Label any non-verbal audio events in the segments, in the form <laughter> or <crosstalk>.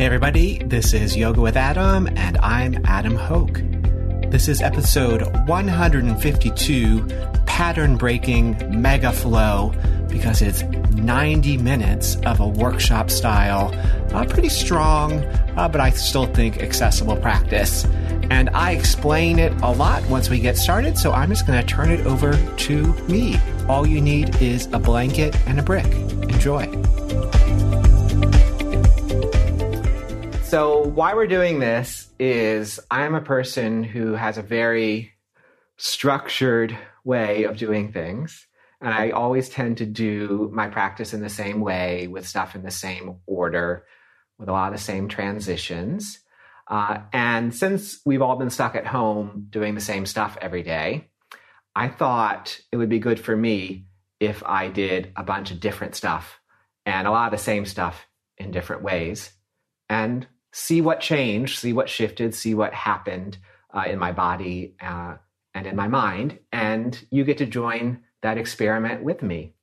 Hey, everybody, this is Yoga with Adam, and I'm Adam Hoke. This is episode 152 Pattern Breaking Mega Flow because it's 90 minutes of a workshop style, uh, pretty strong, uh, but I still think accessible practice. And I explain it a lot once we get started, so I'm just going to turn it over to me. All you need is a blanket and a brick. Enjoy. So, why we're doing this is I'm a person who has a very structured way of doing things. And I always tend to do my practice in the same way, with stuff in the same order, with a lot of the same transitions. Uh, and since we've all been stuck at home doing the same stuff every day, I thought it would be good for me if I did a bunch of different stuff and a lot of the same stuff in different ways. And see what changed, see what shifted, see what happened uh, in my body uh, and in my mind. And you get to join that experiment with me.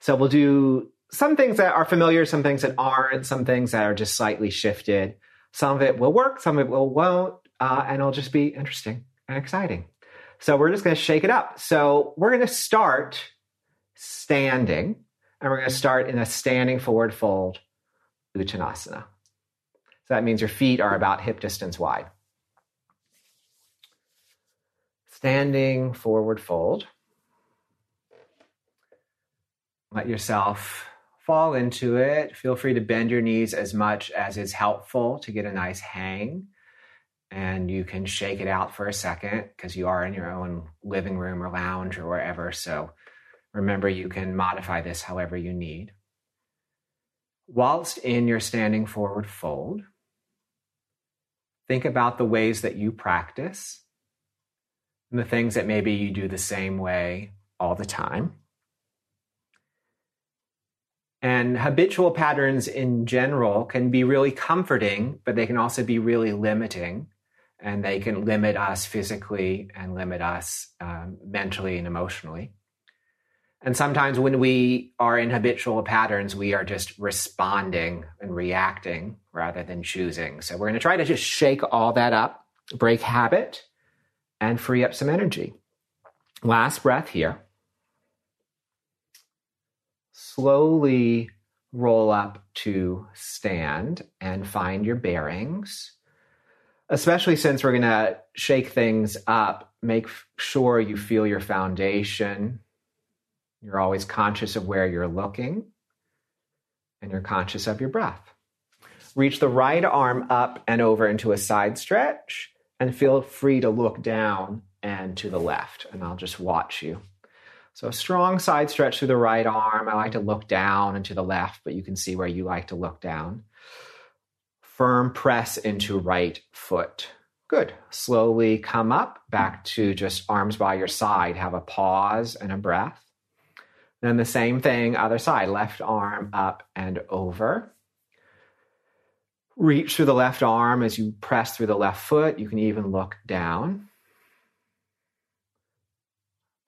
So we'll do some things that are familiar, some things that aren't, some things that are just slightly shifted. Some of it will work, some of it will won't, uh, and it'll just be interesting and exciting. So we're just going to shake it up. So we're going to start standing, and we're going to start in a standing forward fold Uttanasana. That means your feet are about hip distance wide. Standing forward fold. Let yourself fall into it. Feel free to bend your knees as much as is helpful to get a nice hang. And you can shake it out for a second because you are in your own living room or lounge or wherever. So remember, you can modify this however you need. Whilst in your standing forward fold, Think about the ways that you practice and the things that maybe you do the same way all the time. And habitual patterns in general can be really comforting, but they can also be really limiting. And they can limit us physically and limit us um, mentally and emotionally. And sometimes when we are in habitual patterns, we are just responding and reacting rather than choosing. So we're going to try to just shake all that up, break habit, and free up some energy. Last breath here. Slowly roll up to stand and find your bearings. Especially since we're going to shake things up, make sure you feel your foundation you're always conscious of where you're looking, and you're conscious of your breath. Reach the right arm up and over into a side stretch, and feel free to look down and to the left, and I'll just watch you. So, a strong side stretch through the right arm. I like to look down and to the left, but you can see where you like to look down. Firm press into right foot. Good. Slowly come up back to just arms by your side. Have a pause and a breath. Then the same thing, other side, left arm up and over. Reach through the left arm as you press through the left foot. You can even look down.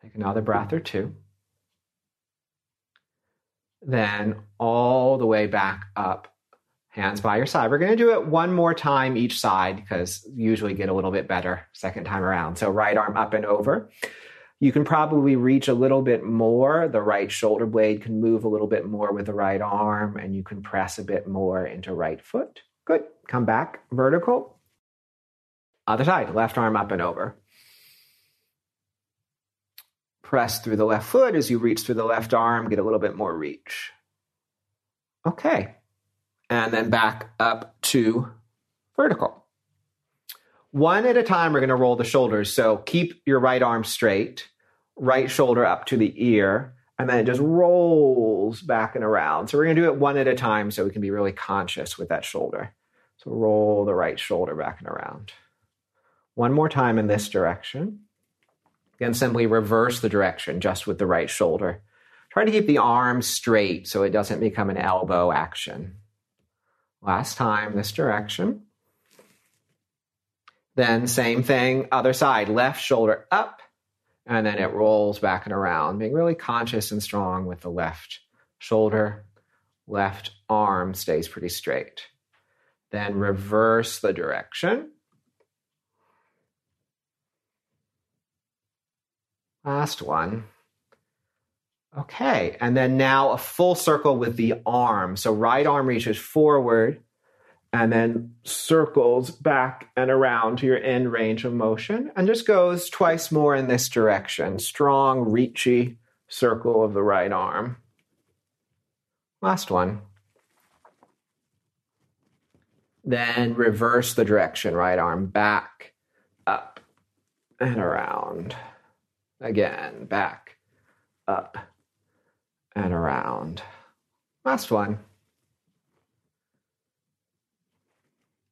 Take another breath or two. Then all the way back up, hands by your side. We're going to do it one more time each side because usually get a little bit better second time around. So right arm up and over. You can probably reach a little bit more. The right shoulder blade can move a little bit more with the right arm, and you can press a bit more into right foot. Good. Come back vertical. Other side, left arm up and over. Press through the left foot as you reach through the left arm, get a little bit more reach. Okay. And then back up to vertical. One at a time, we're going to roll the shoulders. So keep your right arm straight, right shoulder up to the ear, and then it just rolls back and around. So we're going to do it one at a time so we can be really conscious with that shoulder. So roll the right shoulder back and around. One more time in this direction. Again, simply reverse the direction just with the right shoulder. Try to keep the arm straight so it doesn't become an elbow action. Last time, this direction. Then same thing, other side, left shoulder up, and then it rolls back and around, being really conscious and strong with the left shoulder, left arm stays pretty straight. Then reverse the direction. Last one. Okay, and then now a full circle with the arm. So right arm reaches forward and then circles back and around to your end range of motion and just goes twice more in this direction. Strong, reachy circle of the right arm. Last one. Then reverse the direction, right arm back, up, and around. Again, back, up, and around. Last one.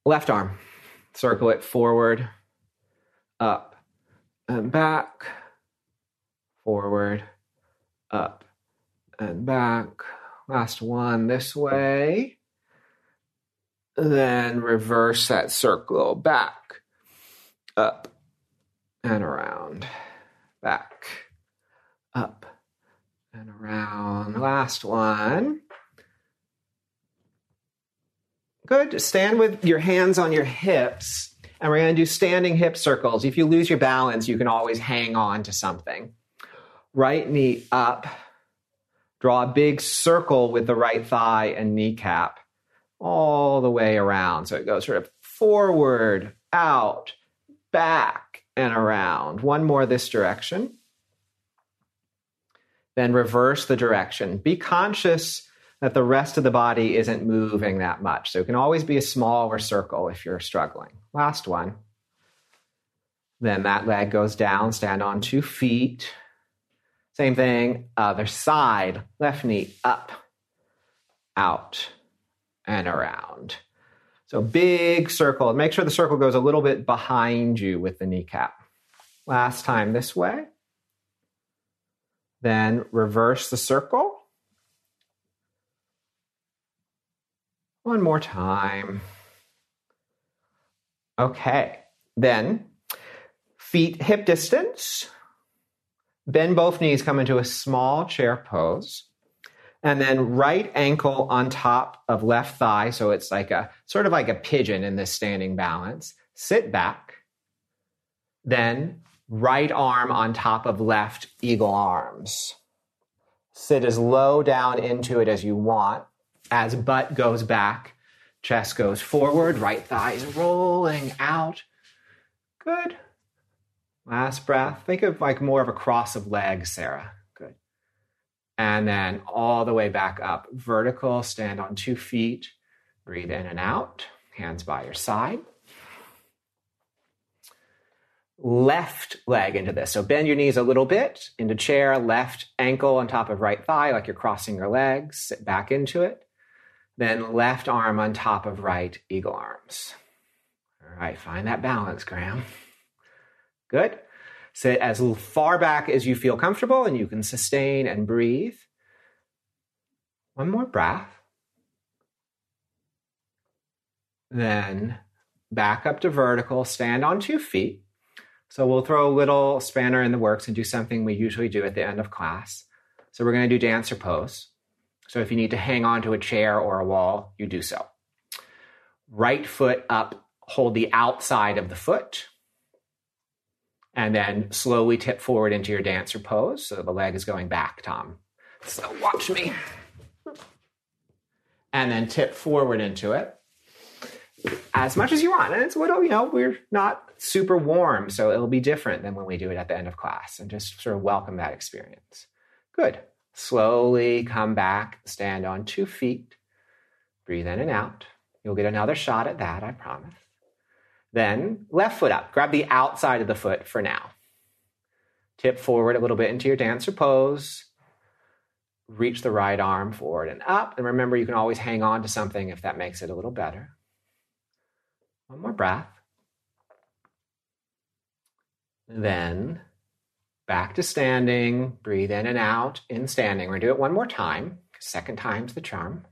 Left arm. Circle it forward, up, and back, forward, up, and back. Last one this way. Then reverse that circle back, up, and around, back, up, and around. Last one. Good. Stand with your hands on your hips. And we're going to do standing hip circles. If you lose your balance, you can always hang on to something. Right knee up. Draw a big circle with the right thigh and kneecap all the way around. So it goes sort of forward, out, back, and around. One more this direction then reverse the direction. Be conscious that the rest of the body isn't moving that much. So it can always be a smaller circle if you're struggling. Last one. Then that leg goes down, stand on two feet. Same thing, other side, left knee up, out, and around. So big circle. Make sure the circle goes a little bit behind you with the kneecap. Last time this way. Then reverse the circle. One more time. Okay. Then feet hip distance. Bend both knees, come into a small chair pose. And then right ankle on top of left thigh. So it's like a sort of like a pigeon in this standing balance. Sit back. Then right arm on top of left eagle arms. Sit as low down into it as you want. As butt goes back, chest goes forward, right thigh is rolling out. Good. Last breath. Think of like more of a cross of legs, Sarah. Good. And then all the way back up. Vertical, stand on two feet. Breathe in and out. Hands by your side left leg into this. So bend your knees a little bit into chair, left ankle on top of right thigh, like you're crossing your legs. Sit back into it. Then left arm on top of right eagle arms. All right, find that balance, Graham. Good. Sit as far back as you feel comfortable and you can sustain and breathe. One more breath. Then back up to vertical, stand on two feet. So we'll throw a little spanner in the works and do something we usually do at the end of class. So we're going to do dancer pose. So if you need to hang onto a chair or a wall, you do so. Right foot up, hold the outside of the foot, and then slowly tip forward into your dancer pose. So the leg is going back, Tom. So watch me. And then tip forward into it as much as you want. And it's a little, you know, we're not super warm, so it'll be different than when we do it at the end of class and just sort of welcome that experience. Good. Slowly come back, stand on two feet, breathe in and out. You'll get another shot at that, I promise. Then left foot up. Grab the outside of the foot for now. Tip forward a little bit into your dancer pose. Reach the right arm forward and up. And remember, you can always hang on to something if that makes it a little better. One more breath. Then back to standing. Breathe in and out in standing. We're going to do it one more time. Second time's the charm.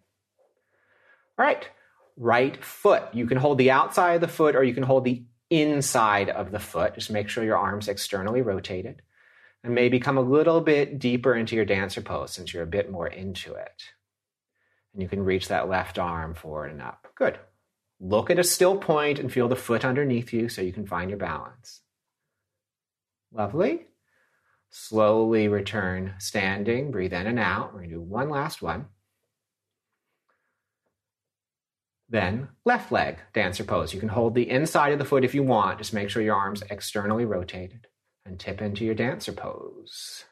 All right. Right foot. You can hold the outside of the foot or you can hold the inside of the foot. Just make sure your arm's externally rotated. And maybe come a little bit deeper into your dancer pose since you're a bit more into it. And you can reach that left arm forward and up. Good. Look at a still point and feel the foot underneath you so you can find your balance. Lovely. Slowly return standing. Breathe in and out. We're going to do one last one. Then left leg dancer pose. You can hold the inside of the foot if you want. Just make sure your arms externally rotated and tip into your dancer pose.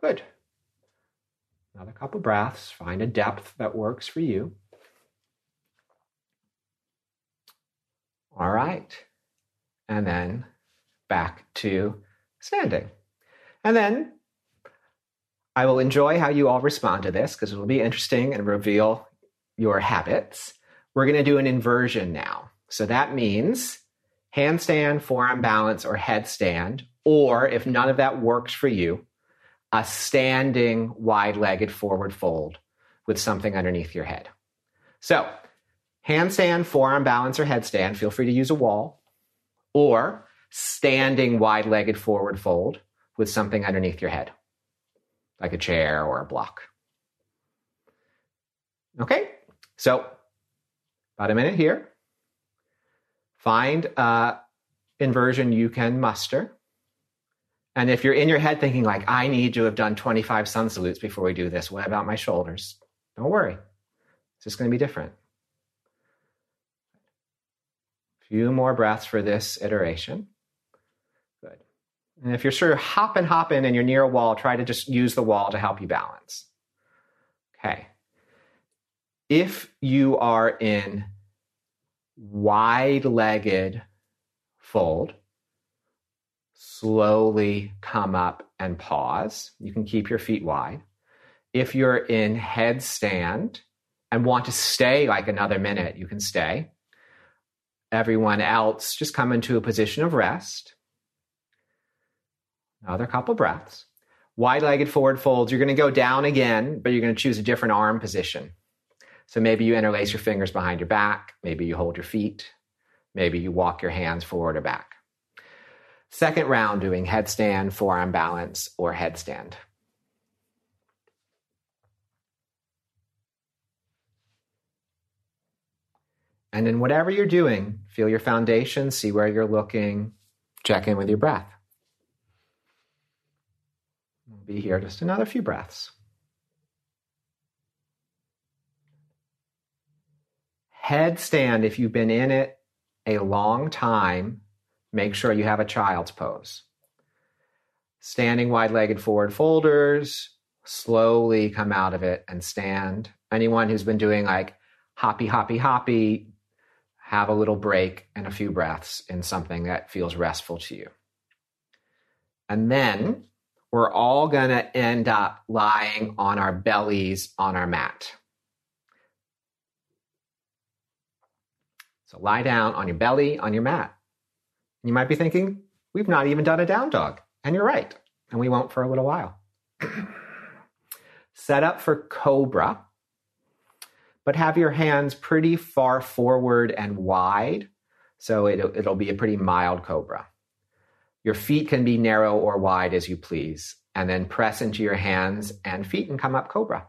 Good. Another couple breaths. Find a depth that works for you. All right. And then back to standing. And then I will enjoy how you all respond to this because it will be interesting and reveal your habits. We're going to do an inversion now. So that means handstand, forearm balance, or headstand, or if none of that works for you, a standing wide legged forward fold with something underneath your head. So, handstand, forearm balance, or headstand, feel free to use a wall, or standing wide legged forward fold with something underneath your head, like a chair or a block. Okay, so about a minute here. Find a inversion you can muster. And if you're in your head thinking, like, I need to have done 25 sun salutes before we do this, what about my shoulders? Don't worry. It's just going to be different. A few more breaths for this iteration. And if you're sort of hopping, hopping, and you're near a wall, try to just use the wall to help you balance. Okay. If you are in wide legged fold, slowly come up and pause. You can keep your feet wide. If you're in headstand and want to stay like another minute, you can stay. Everyone else, just come into a position of rest. Another couple breaths. Wide legged forward folds, you're going to go down again, but you're going to choose a different arm position. So maybe you interlace your fingers behind your back, maybe you hold your feet, maybe you walk your hands forward or back. Second round, doing headstand, forearm balance, or headstand. And in whatever you're doing, feel your foundation, see where you're looking, check in with your breath. We'll be here just another few breaths. Headstand, if you've been in it a long time, make sure you have a child's pose. Standing wide legged forward folders, slowly come out of it and stand. Anyone who's been doing like hoppy, hoppy, hoppy, have a little break and a few breaths in something that feels restful to you. And then we're all going to end up lying on our bellies on our mat. So lie down on your belly on your mat. You might be thinking, we've not even done a down dog. And you're right. And we won't for a little while. <clears throat> Set up for cobra, but have your hands pretty far forward and wide. So it'll, it'll be a pretty mild cobra. Your feet can be narrow or wide as you please. And then press into your hands and feet and come up cobra.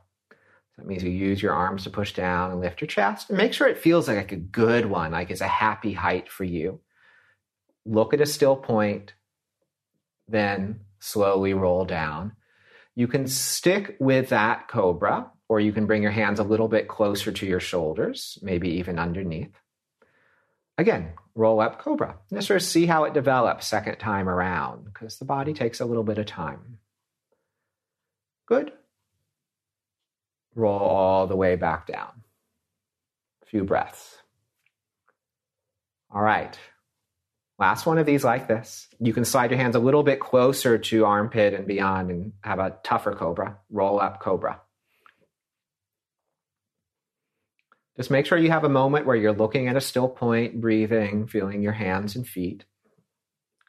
That means you use your arms to push down and lift your chest and make sure it feels like a good one, like it's a happy height for you look at a still point, then slowly roll down. You can stick with that cobra, or you can bring your hands a little bit closer to your shoulders, maybe even underneath. Again, roll up cobra. And sort of see how it develops second time around, because the body takes a little bit of time. Good. Roll all the way back down. A few breaths. All right. Last one of these like this. You can slide your hands a little bit closer to armpit and beyond and have a tougher cobra, roll up cobra. Just make sure you have a moment where you're looking at a still point, breathing, feeling your hands and feet.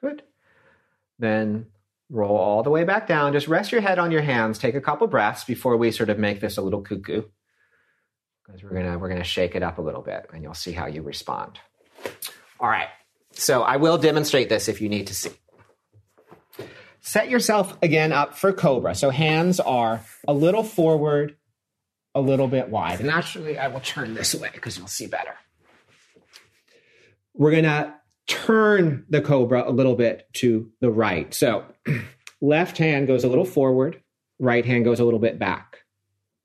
Good. Then roll all the way back down. Just rest your head on your hands. Take a couple breaths before we sort of make this a little cuckoo. Because we're gonna we're gonna shake it up a little bit and you'll see how you respond. All right. So I will demonstrate this if you need to see. Set yourself again up for cobra. So hands are a little forward a little bit wide. And actually, I will turn this way because you'll see better. We're going to turn the cobra a little bit to the right. So <clears throat> left hand goes a little forward, right hand goes a little bit back.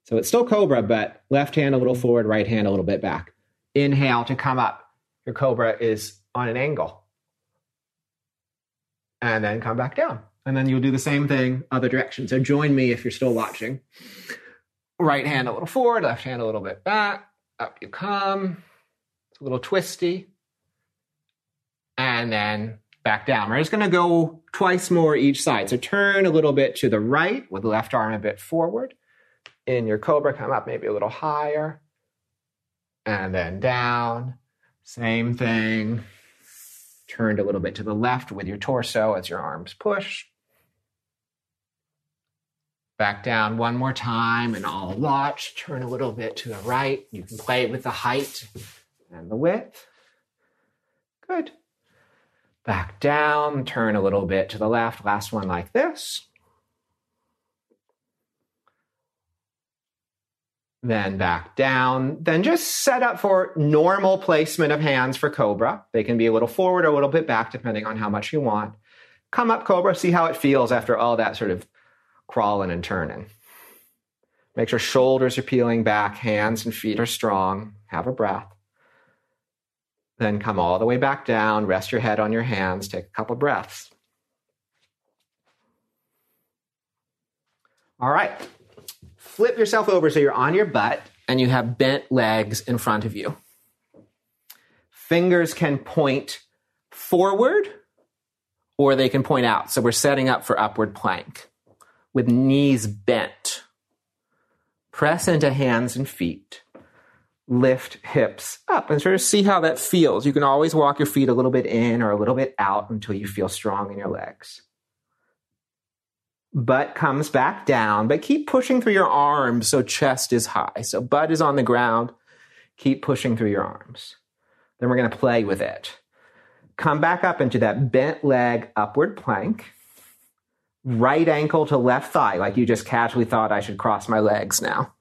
So it's still cobra, but left hand a little forward, right hand a little bit back. Inhale to come up. Your cobra is on an angle. And then come back down. And then you'll do the same thing other direction. So join me if you're still watching. Right hand a little forward, left hand a little bit back. Up you come. It's a little twisty. And then back down. We're just going to go twice more each side. So turn a little bit to the right with the left arm a bit forward. In your cobra, come up maybe a little higher. And then down. Same thing. Turned a little bit to the left with your torso as your arms push back down one more time and I'll watch, turn a little bit to the right. You can play with the height and the width. Good. Back down, turn a little bit to the left. Last one like this. Then back down. Then just set up for normal placement of hands for Cobra. They can be a little forward or a little bit back, depending on how much you want. Come up, Cobra, see how it feels after all that sort of crawling and turning. Make sure shoulders are peeling back, hands and feet are strong. Have a breath. Then come all the way back down, rest your head on your hands, take a couple breaths. All right. Flip yourself over so you're on your butt and you have bent legs in front of you. Fingers can point forward or they can point out. So we're setting up for upward plank with knees bent. Press into hands and feet. Lift hips up and sort of see how that feels. You can always walk your feet a little bit in or a little bit out until you feel strong in your legs. Butt comes back down, but keep pushing through your arms so chest is high. So butt is on the ground. Keep pushing through your arms. Then we're going to play with it. Come back up into that bent leg upward plank right ankle to left thigh, like you just casually thought I should cross my legs now.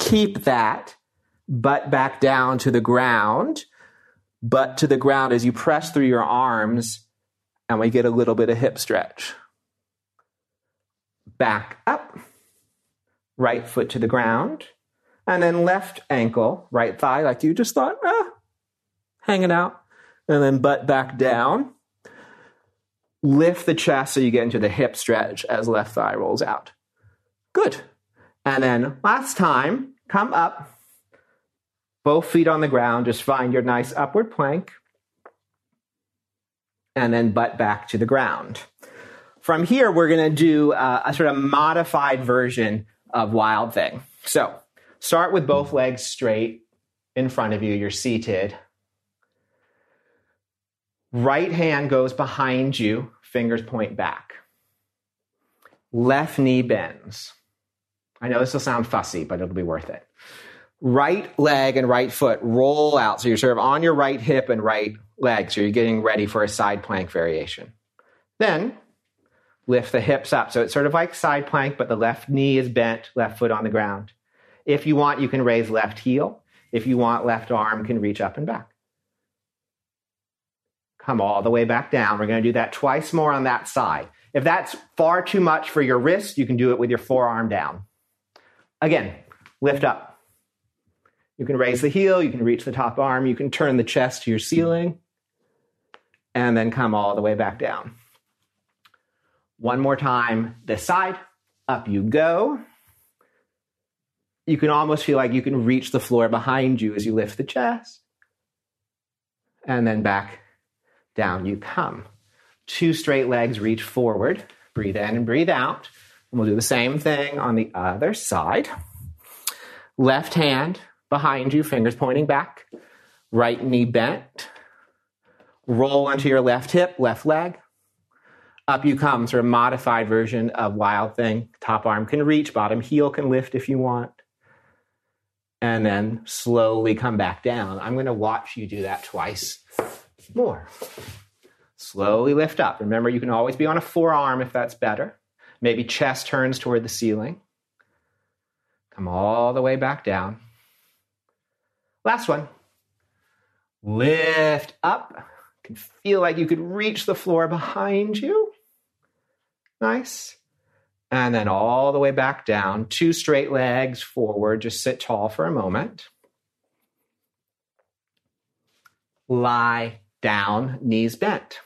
Keep that butt back down to the ground, butt to the ground as you press through your arms, and we get a little bit of hip stretch. Back up, right foot to the ground, and then left ankle, right thigh, like you just thought, ah, hanging out, and then butt back down lift the chest so you get into the hip stretch as left thigh rolls out. Good. And then last time, come up, both feet on the ground, just find your nice upward plank, and then butt back to the ground. From here, we're going to do uh, a sort of modified version of Wild Thing. So start with both legs straight in front of you. You're seated. Right hand goes behind you, fingers point back. Left knee bends. I know this will sound fussy, but it'll be worth it. Right leg and right foot roll out. So you're sort of on your right hip and right leg. So you're getting ready for a side plank variation. Then lift the hips up. So it's sort of like side plank, but the left knee is bent, left foot on the ground. If you want, you can raise left heel. If you want, left arm can reach up and back come all the way back down. We're going to do that twice more on that side. If that's far too much for your wrist, you can do it with your forearm down. Again, lift up. You can raise the heel, you can reach the top arm, you can turn the chest to your ceiling, and then come all the way back down. One more time, this side, up you go. You can almost feel like you can reach the floor behind you as you lift the chest. And then back down you come. Two straight legs reach forward. Breathe in and breathe out. And we'll do the same thing on the other side. Left hand behind you, fingers pointing back. Right knee bent. Roll onto your left hip, left leg. Up you come, sort of modified version of Wild Thing. Top arm can reach, bottom heel can lift if you want. And then slowly come back down. I'm going to watch you do that twice more. Slowly lift up. Remember, you can always be on a forearm if that's better. Maybe chest turns toward the ceiling. Come all the way back down. Last one. Lift up. You can feel like you could reach the floor behind you. Nice. And then all the way back down. Two straight legs forward. Just sit tall for a moment. Lie down, knees bent.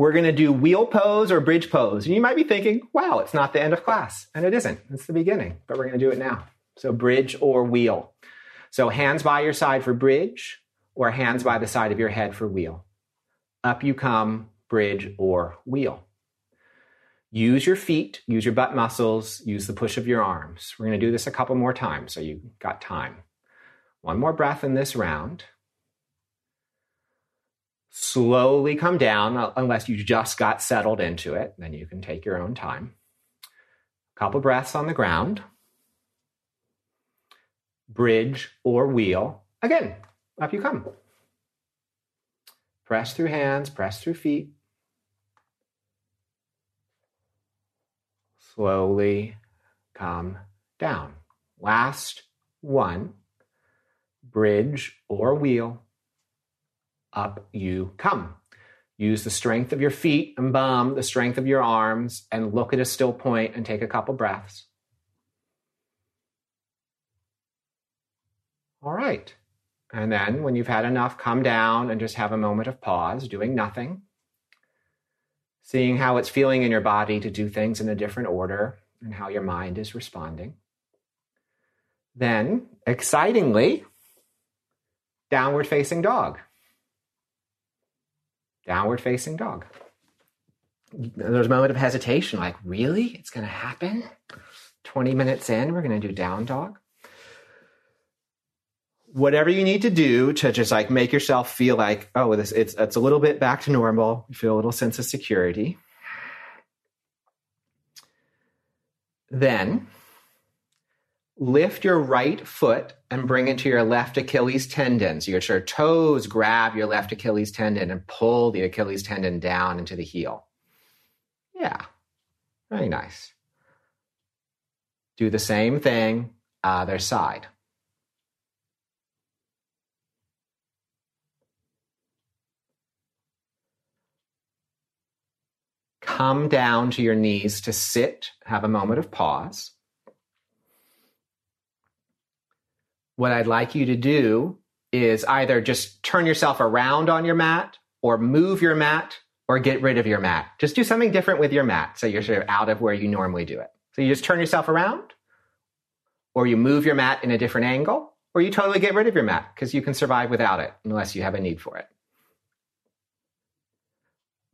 we're going to do wheel pose or bridge pose. And you might be thinking, wow, it's not the end of class. And it isn't. It's the beginning, but we're going to do it now. So bridge or wheel. So hands by your side for bridge or hands by the side of your head for wheel. Up you come, bridge or wheel. Use your feet, use your butt muscles, use the push of your arms. We're going to do this a couple more times so you got time. One more breath in this round slowly come down uh, unless you just got settled into it. Then you can take your own time. A couple breaths on the ground. Bridge or wheel. Again, up you come. Press through hands, press through feet. Slowly come down. Last one. Bridge or wheel up you come. Use the strength of your feet and bum, the strength of your arms, and look at a still point and take a couple breaths. All right. And then when you've had enough, come down and just have a moment of pause, doing nothing, seeing how it's feeling in your body to do things in a different order and how your mind is responding. Then, excitingly, downward facing dog downward facing dog. There's a moment of hesitation, like, really? It's going to happen? 20 minutes in, we're going to do down dog. Whatever you need to do to just like make yourself feel like, oh, this it's it's a little bit back to normal. You feel a little sense of security. Then lift your right foot and bring it to your left Achilles tendon. So your toes grab your left Achilles tendon and pull the Achilles tendon down into the heel. Yeah, very nice. Do the same thing, other side. Come down to your knees to sit, have a moment of pause. What I'd like you to do is either just turn yourself around on your mat or move your mat or get rid of your mat. Just do something different with your mat so you're sort of out of where you normally do it. So you just turn yourself around or you move your mat in a different angle or you totally get rid of your mat because you can survive without it unless you have a need for it.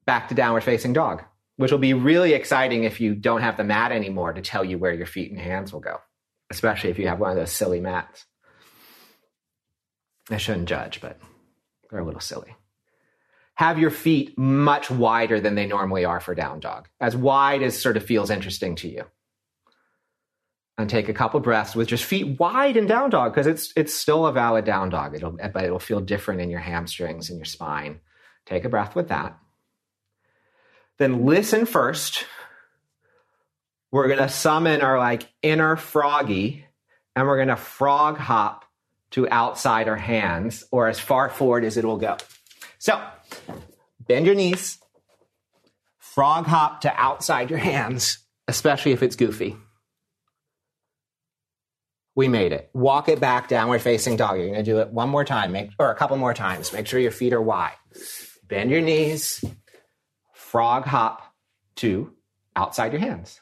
Back to downward facing dog, which will be really exciting if you don't have the mat anymore to tell you where your feet and hands will go, especially if you have one of those silly mats. I shouldn't judge, but they're a little silly. Have your feet much wider than they normally are for down dog, as wide as sort of feels interesting to you. And take a couple breaths with just feet wide in down dog because it's it's still a valid down dog. It'll but it'll feel different in your hamstrings and your spine. Take a breath with that. Then listen first. We're gonna summon our like inner froggy, and we're gonna frog hop to outside our hands or as far forward as it will go. So bend your knees, frog hop to outside your hands, especially if it's goofy. We made it. Walk it back downward facing dog. You're going to do it one more time, make, or a couple more times. Make sure your feet are wide. Bend your knees, frog hop to outside your hands.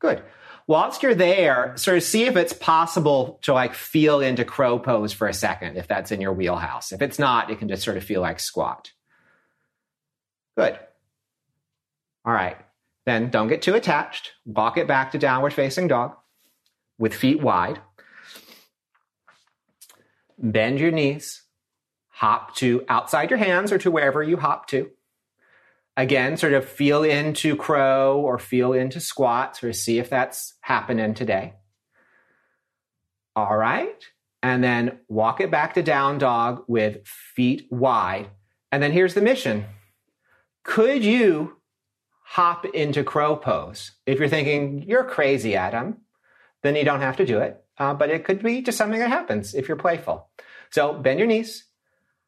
Good whilst you're there, sort of see if it's possible to like feel into crow pose for a second, if that's in your wheelhouse. If it's not, it can just sort of feel like squat. Good. All right. Then don't get too attached. Walk it back to downward facing dog with feet wide. Bend your knees. Hop to outside your hands or to wherever you hop to again, sort of feel into crow or feel into squat, sort of see if that's happening today. All right. And then walk it back to down dog with feet wide. And then here's the mission. Could you hop into crow pose. If you're thinking, you're crazy, Adam, then you don't have to do it. Uh, but it could be just something that happens if you're playful. So bend your knees,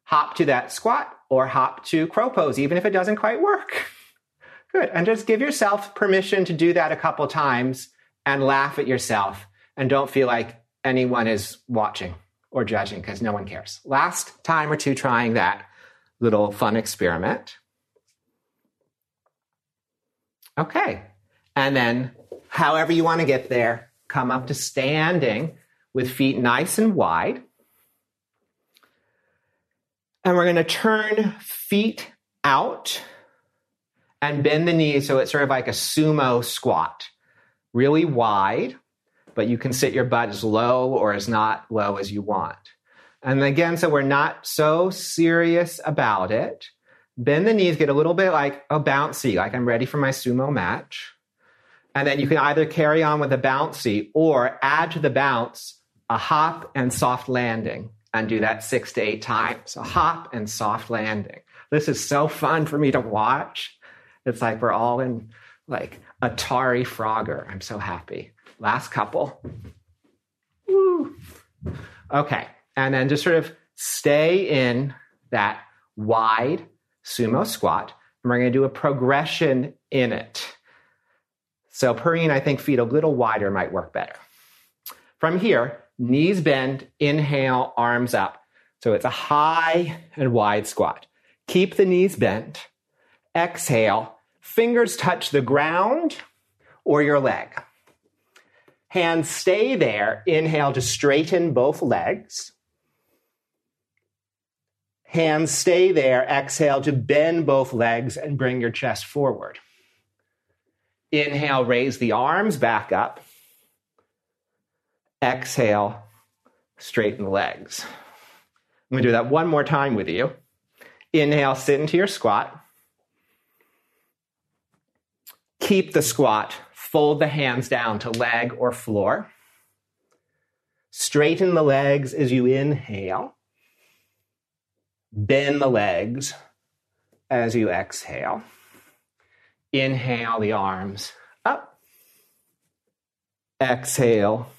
hop to that squat, or hop to crow pose, even if it doesn't quite work. <laughs> Good. And just give yourself permission to do that a couple times and laugh at yourself and don't feel like anyone is watching or judging because no one cares. Last time or two trying that little fun experiment. Okay. And then, however you want to get there, come up to standing with feet nice and wide. And we're going to turn feet out and bend the knees so it's sort of like a sumo squat, really wide, but you can sit your butt as low or as not low as you want. And again, so we're not so serious about it. Bend the knees, get a little bit like a bouncy, like I'm ready for my sumo match. And then you can either carry on with a bouncy or add to the bounce a hop and soft landing and do that six to eight times. A hop and soft landing. This is so fun for me to watch. It's like we're all in like Atari Frogger. I'm so happy. Last couple. Woo. Okay. And then just sort of stay in that wide sumo squat. And we're going to do a progression in it. So, Perrine, I think feet a little wider might work better. From here, knees bend, inhale, arms up. So it's a high and wide squat. Keep the knees bent. Exhale, Fingers touch the ground or your leg. Hands stay there. Inhale to straighten both legs. Hands stay there. Exhale to bend both legs and bring your chest forward. Inhale, raise the arms back up. Exhale, straighten the legs. I'm going to do that one more time with you. Inhale, sit into your squat. Keep the squat. Fold the hands down to leg or floor. Straighten the legs as you inhale. Bend the legs as you exhale. Inhale the arms up. Exhale.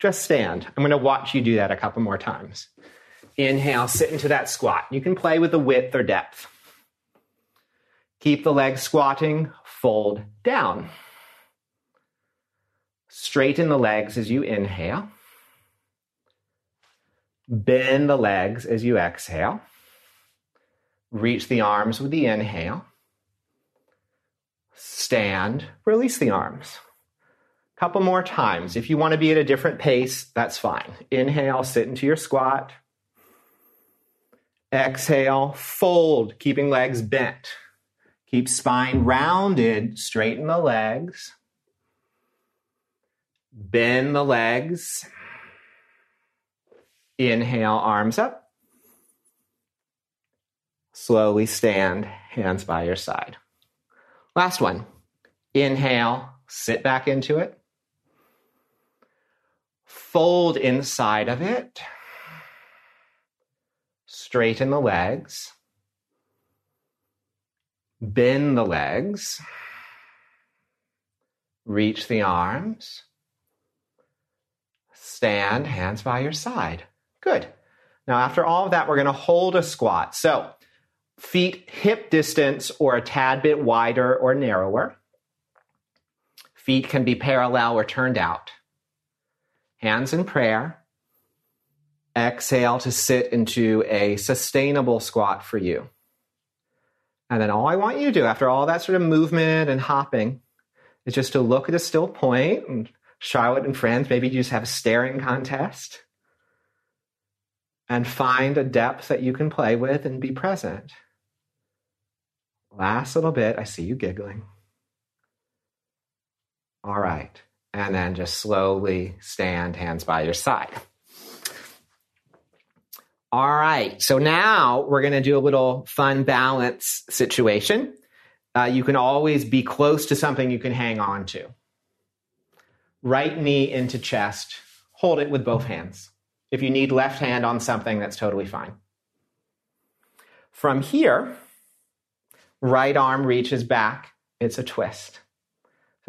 Just stand. I'm going to watch you do that a couple more times. Inhale, sit into that squat. You can play with the width or depth. Keep the legs squatting, fold down. Straighten the legs as you inhale. Bend the legs as you exhale. Reach the arms with the inhale. Stand, release the arms. Couple more times. If you want to be at a different pace, that's fine. Inhale, sit into your squat. Exhale, fold, keeping legs bent. Keep spine rounded, straighten the legs. Bend the legs. Inhale, arms up. Slowly stand, hands by your side. Last one. Inhale, sit back into it. Fold inside of it. Straighten the legs. Bend the legs. Reach the arms. Stand, hands by your side. Good. Now, after all of that, we're going to hold a squat. So, feet hip distance or a tad bit wider or narrower. Feet can be parallel or turned out. Hands in prayer. Exhale to sit into a sustainable squat for you. And then all I want you to do after all that sort of movement and hopping is just to look at a still point and Charlotte and friends, maybe you just have a staring contest and find a depth that you can play with and be present. Last little bit, I see you giggling. All right. And then just slowly stand, hands by your side. All right. So now we're going to do a little fun balance situation. Uh, you can always be close to something you can hang on to. Right knee into chest. Hold it with both hands. If you need left hand on something, that's totally fine. From here, right arm reaches back it's a twist.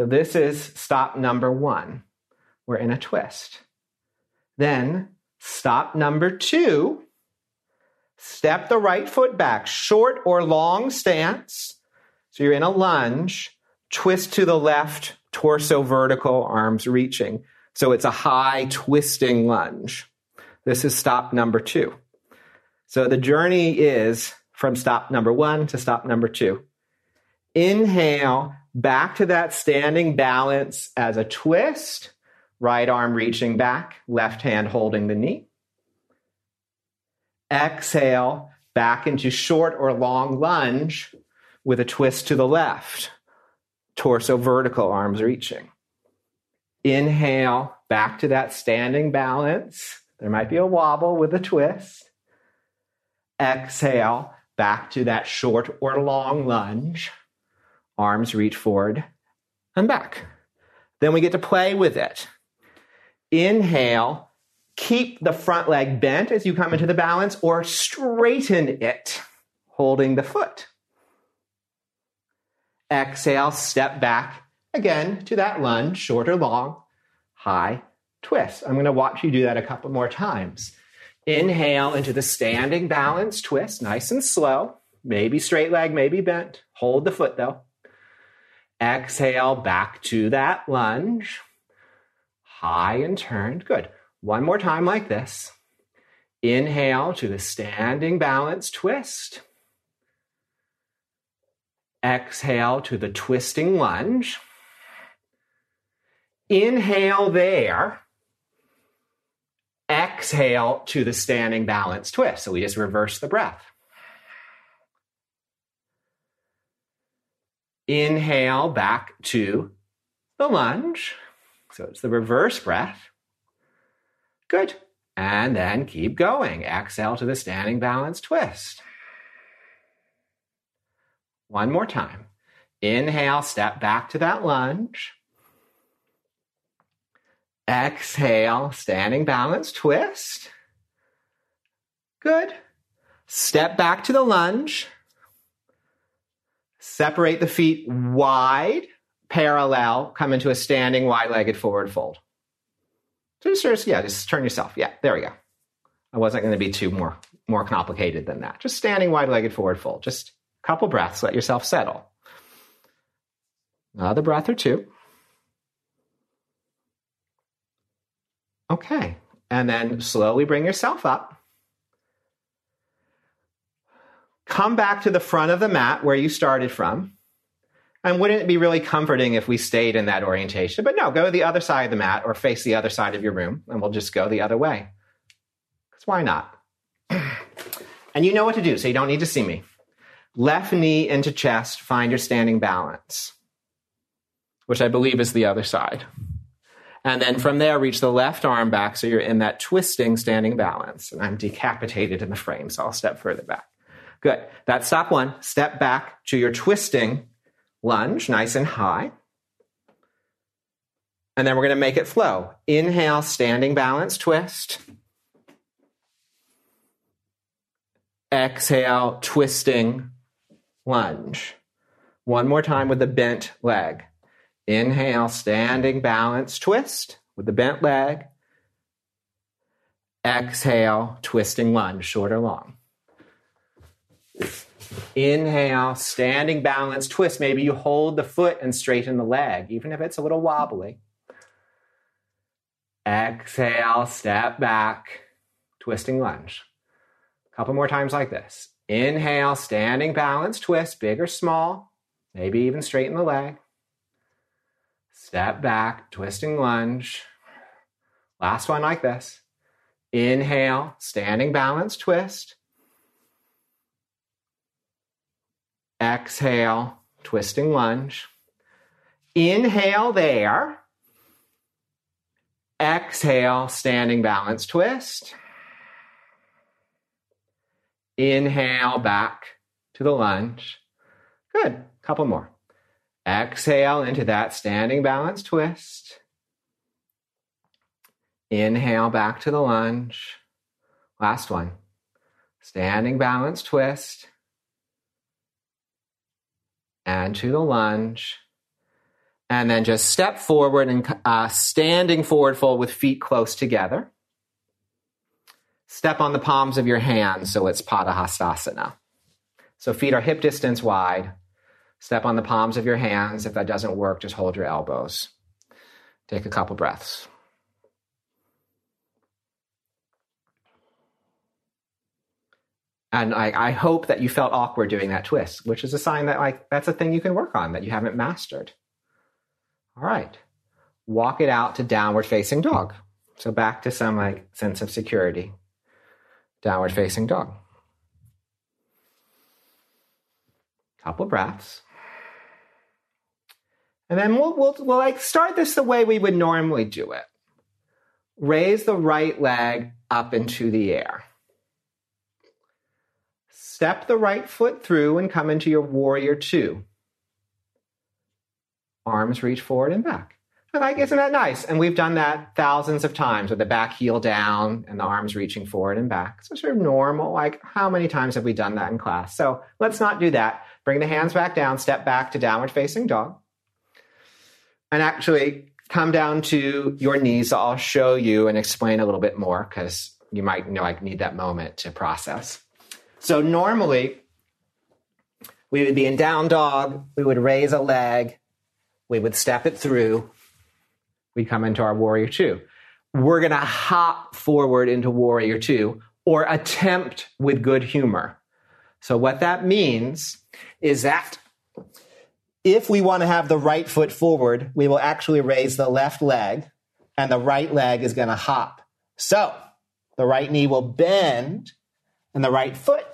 So this is stop number one. We're in a twist. Then stop number two, step the right foot back, short or long stance. So you're in a lunge, twist to the left, torso vertical, arms reaching. So it's a high twisting lunge. This is stop number two. So the journey is from stop number one to stop number two. Inhale back to that standing balance as a twist, right arm reaching back, left hand holding the knee. Exhale back into short or long lunge with a twist to the left, torso vertical, arms reaching. Inhale back to that standing balance. There might be a wobble with a twist. Exhale back to that short or long lunge. Arms reach forward and back. Then we get to play with it. Inhale, keep the front leg bent as you come into the balance or straighten it, holding the foot. Exhale, step back again to that lunge, short or long, high twist. I'm going to watch you do that a couple more times. Inhale into the standing balance twist, nice and slow. Maybe straight leg, maybe bent. Hold the foot though. Exhale back to that lunge. High and turned. Good. One more time like this. Inhale to the standing balance twist. Exhale to the twisting lunge. Inhale there. Exhale to the standing balance twist. So we just reverse the breath. Inhale back to the lunge. So it's the reverse breath. Good. And then keep going. Exhale to the standing balance twist. One more time. Inhale, step back to that lunge. Exhale, standing balance twist. Good. Step back to the lunge. Separate the feet wide, parallel, come into a standing wide legged forward fold. So just, yeah, just turn yourself. Yeah, there we go. I wasn't going to be too more, more complicated than that. Just standing wide legged forward fold. Just a Couple breaths, let yourself settle. Another breath or two. Okay. And then slowly bring yourself up. Come back to the front of the mat where you started from. And wouldn't it be really comforting if we stayed in that orientation? But no, go to the other side of the mat or face the other side of your room, and we'll just go the other way. Because why not? <clears throat> and you know what to do, so you don't need to see me. Left knee into chest, find your standing balance, which I believe is the other side. And then from there, reach the left arm back so you're in that twisting standing balance. And I'm decapitated in the frame, so I'll step further back. Good. That's stop one. Step back to your twisting lunge, nice and high. And then we're going to make it flow. Inhale, standing balance, twist. Exhale, twisting, lunge. One more time with the bent leg. Inhale, standing balance twist with the bent leg. Exhale, twisting lunge, short or long. Inhale, standing balance twist. Maybe you hold the foot and straighten the leg, even if it's a little wobbly. Exhale, step back, twisting lunge. A couple more times like this. Inhale, standing balance twist, big or small, maybe even straighten the leg. Step back, twisting lunge. Last one like this. Inhale, standing balance twist. Exhale, twisting lunge. Inhale there. Exhale, standing balance twist. Inhale back to the lunge. Good. Couple more. Exhale into that standing balance twist. Inhale back to the lunge. Last one. Standing balance twist. And to the lunge. And then just step forward and uh, standing forward fold with feet close together. Step on the palms of your hands so it's Padahastasana. So feet are hip distance wide. Step on the palms of your hands. If that doesn't work, just hold your elbows. Take a couple breaths. And I, I, hope that you felt awkward doing that twist, which is a sign that like that's a thing you can work on that you haven't mastered. All right. Walk it out to downward facing dog. So back to some like sense of security. Downward facing dog. Couple breaths. And then we'll, we'll, we'll like start this the way we would normally do it. Raise the right leg up into the air. Step the right foot through and come into your warrior two. Arms reach forward and back. Like, isn't that nice? And we've done that thousands of times with the back heel down and the arms reaching forward and back. So sort of normal. Like, how many times have we done that in class? So let's not do that. Bring the hands back down, step back to downward facing dog. And actually come down to your knees. I'll show you and explain a little bit more because you might you know like need that moment to process. So normally we would be in down dog, we would raise a leg, we would step it through, we come into our warrior two. We're going to hop forward into warrior two or attempt with good humor. So what that means is that if we want to have the right foot forward, we will actually raise the left leg and the right leg is going to hop. So the right knee will bend and the right foot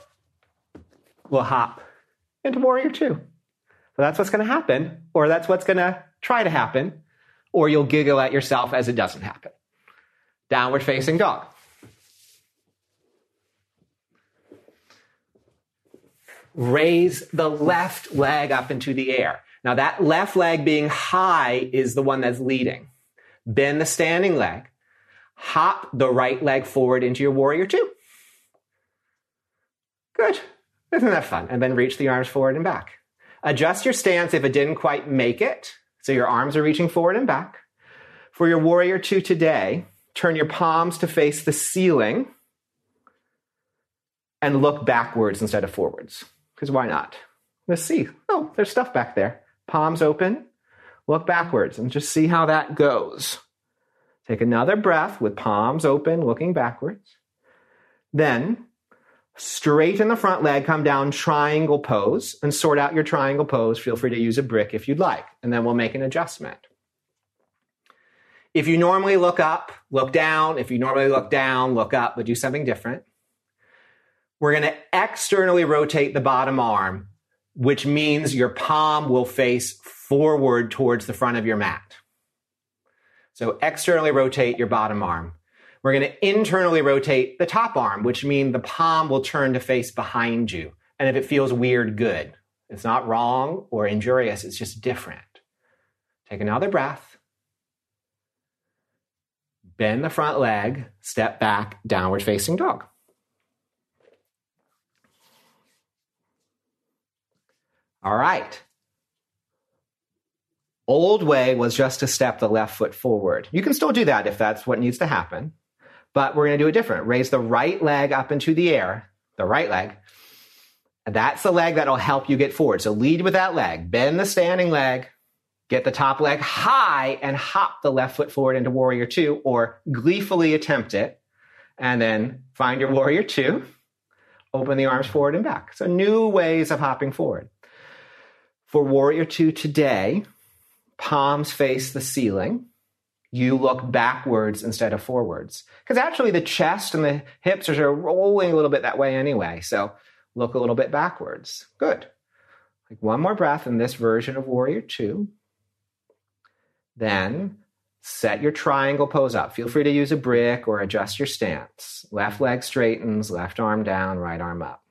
will hop into warrior two. So that's what's going to happen, or that's what's going to try to happen, or you'll giggle at yourself as it doesn't happen. Downward facing dog. Raise the left leg up into the air. Now, that left leg being high is the one that's leading. Bend the standing leg. Hop the right leg forward into your warrior two. Good. Isn't that fun? And then reach the arms forward and back. Adjust your stance if it didn't quite make it. So your arms are reaching forward and back. For your warrior two today, turn your palms to face the ceiling and look backwards instead of forwards. Because why not? Let's see. Oh, there's stuff back there. Palms open, look backwards, and just see how that goes. Take another breath with palms open, looking backwards. Then straighten the front leg, come down triangle pose, and sort out your triangle pose. Feel free to use a brick if you'd like, and then we'll make an adjustment. If you normally look up, look down. If you normally look down, look up, but do something different. We're going to externally rotate the bottom arm, which means your palm will face forward towards the front of your mat. So externally rotate your bottom arm. We're going to internally rotate the top arm, which means the palm will turn to face behind you. And if it feels weird, good. It's not wrong or injurious, it's just different. Take another breath. Bend the front leg, step back, downward facing dog. All right. Old way was just to step the left foot forward. You can still do that if that's what needs to happen but we're going to do it different. Raise the right leg up into the air, the right leg. And that's the leg that'll help you get forward. So lead with that leg, bend the standing leg, get the top leg high and hop the left foot forward into warrior two or gleefully attempt it. And then find your warrior two, open the arms forward and back. So new ways of hopping forward. For warrior two today, palms face the ceiling you look backwards instead of forwards. Because actually, the chest and the hips are rolling a little bit that way anyway. So look a little bit backwards. Good. Like one more breath in this version of Warrior Two. Then set your triangle pose up. Feel free to use a brick or adjust your stance. Left leg straightens, left arm down, right arm up.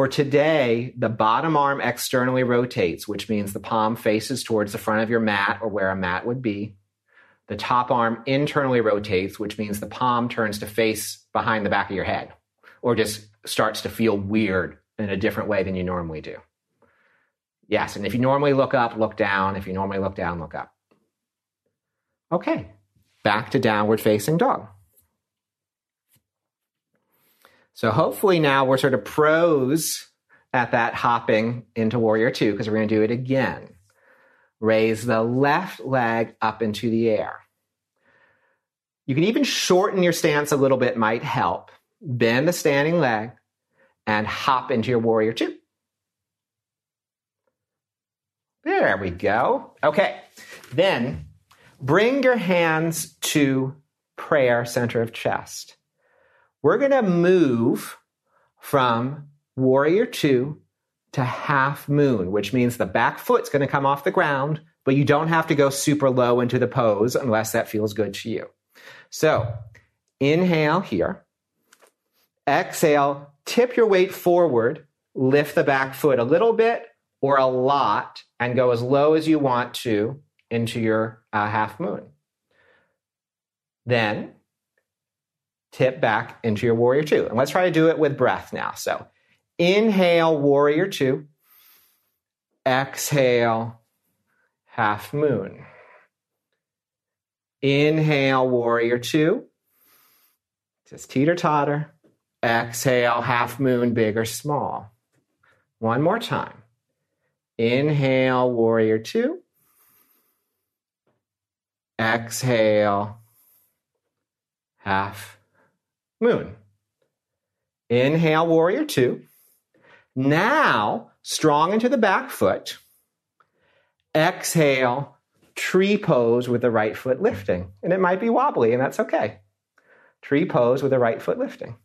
For today, the bottom arm externally rotates, which means the palm faces towards the front of your mat or where a mat would be. The top arm internally rotates, which means the palm turns to face behind the back of your head or just starts to feel weird in a different way than you normally do. Yes, and if you normally look up, look down. If you normally look down, look up. Okay, back to downward facing dog. So hopefully now we're sort of pros at that hopping into warrior two because we're going to do it again. Raise the left leg up into the air. You can even shorten your stance a little bit, might help. Bend the standing leg and hop into your warrior two. There we go. Okay. Then bring your hands to prayer center of chest. We're going to move from warrior two to half moon, which means the back foot's going to come off the ground, but you don't have to go super low into the pose unless that feels good to you. So inhale here. Exhale, tip your weight forward, lift the back foot a little bit or a lot, and go as low as you want to into your uh, half moon. Then tip back into your warrior two. And let's try to do it with breath now. So inhale, warrior two. Exhale, half moon. Inhale, warrior two. Just teeter totter. Exhale, half moon, big or small. One more time. Inhale, warrior two. Exhale, half moon. Inhale, warrior two. Now, strong into the back foot. Exhale, tree pose with the right foot lifting. And it might be wobbly, and that's okay. Tree pose with the right foot lifting.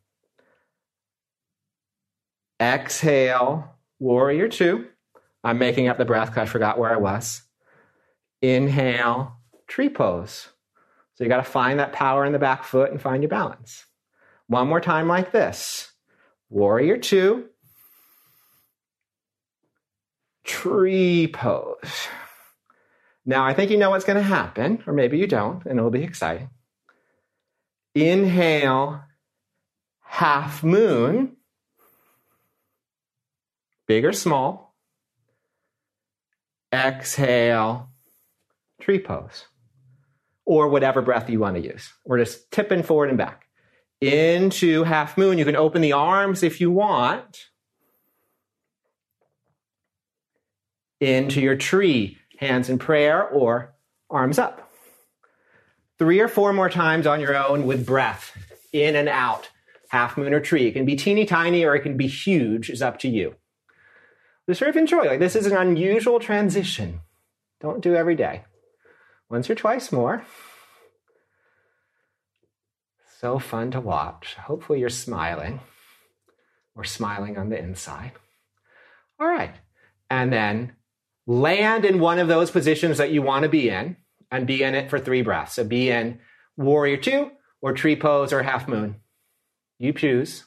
Exhale, warrior two. I'm making up the breath because I forgot where I was. Inhale, tree pose. So you got to find that power in the back foot and find your balance. One more time, like this warrior two, tree pose. Now, I think you know what's going to happen, or maybe you don't, and it'll be exciting. Inhale, half moon, big or small. Exhale, tree pose, or whatever breath you want to use. We're just tipping forward and back. Into half moon. You can open the arms if you want. Into your tree hands in prayer or arms up. Three or four more times on your own with breath in and out. Half moon or tree. It can be teeny tiny or it can be huge, it's up to you. Just sort of enjoy. Like this is an unusual transition. Don't do every day. Once or twice more. So fun to watch. Hopefully you're smiling or smiling on the inside. All right. And then land in one of those positions that you want to be in and be in it for three breaths. So be in warrior two or tree pose or half moon. You choose.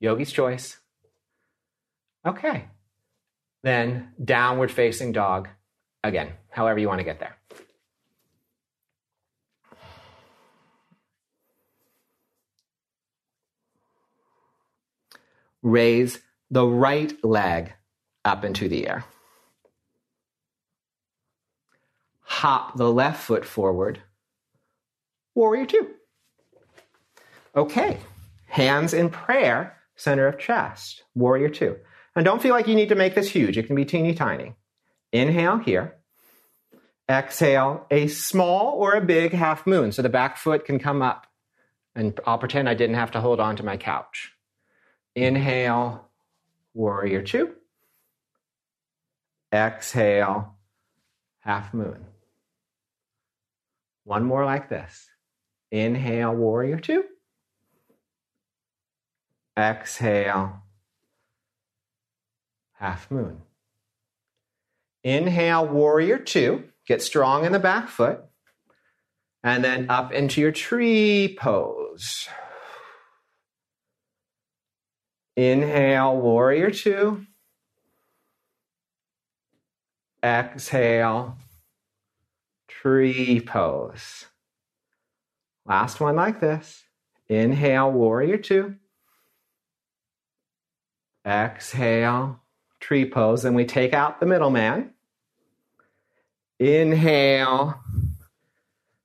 Yogi's choice. Okay. Then downward facing dog again, however you want to get there. Raise the right leg up into the air. hop the left foot forward. Warrior two. Okay, hands in prayer, center of chest. Warrior two. And don't feel like you need to make this huge, it can be teeny tiny. Inhale here. Exhale, a small or a big half moon. So the back foot can come up. And I'll pretend I didn't have to hold on to my couch. Inhale, warrior two. Exhale, half moon. One more like this. Inhale, warrior two. Exhale, half moon. Inhale, warrior two. Get strong in the back foot. And then up into your tree pose. Inhale, warrior two. Exhale, tree pose. Last one like this. Inhale, warrior two. Exhale, tree pose. Then we take out the middleman. Inhale,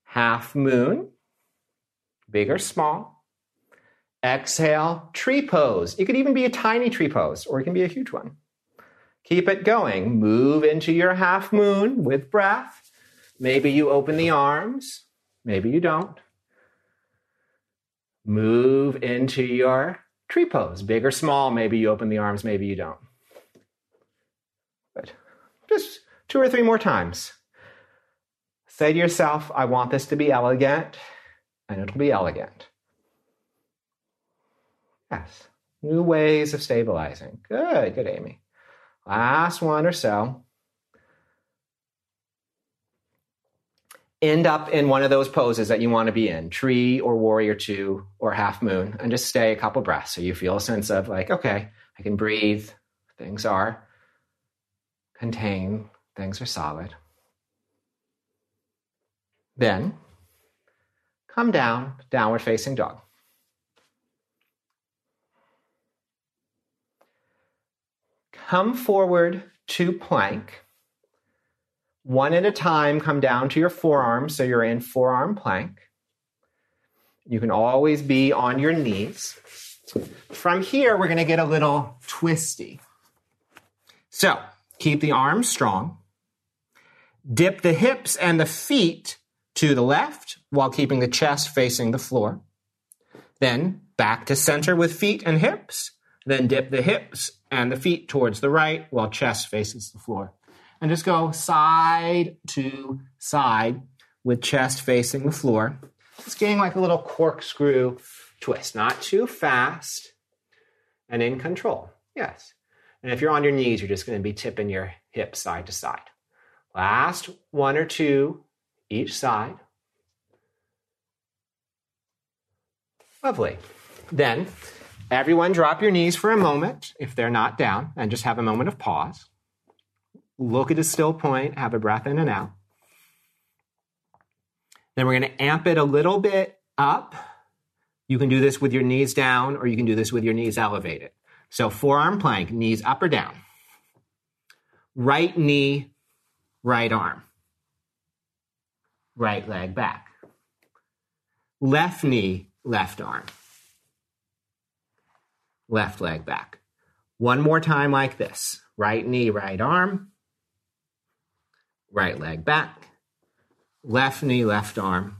half moon, big or small. Exhale, tree pose. It could even be a tiny tree pose, or it can be a huge one. Keep it going. Move into your half moon with breath. Maybe you open the arms, maybe you don't. Move into your tree pose, big or small. Maybe you open the arms, maybe you don't. Good. Just two or three more times. Say to yourself, I want this to be elegant, and it'll be elegant. Yes. New ways of stabilizing. Good, good, Amy. Last one or so. End up in one of those poses that you want to be in tree or warrior two or half moon, and just stay a couple breaths so you feel a sense of like, okay, I can breathe. Things are contained, things are solid. Then come down, downward facing dog. Come forward to plank. One at a time, come down to your forearms so you're in forearm plank. You can always be on your knees. From here, we're going to get a little twisty. So keep the arms strong. Dip the hips and the feet to the left while keeping the chest facing the floor. Then back to center with feet and hips. Then dip the hips and the feet towards the right while chest faces the floor. And just go side to side with chest facing the floor. Just getting like a little corkscrew twist, not too fast and in control. Yes. And if you're on your knees, you're just going to be tipping your hips side to side. Last one or two each side. Lovely. Then Everyone drop your knees for a moment if they're not down and just have a moment of pause. Look at a still point, have a breath in and out. Then we're going to amp it a little bit up. You can do this with your knees down or you can do this with your knees elevated. So forearm plank, knees up or down. Right knee, right arm. Right leg back. Left knee, left arm left leg back. One more time like this right knee, right arm, right leg back, left knee, left arm,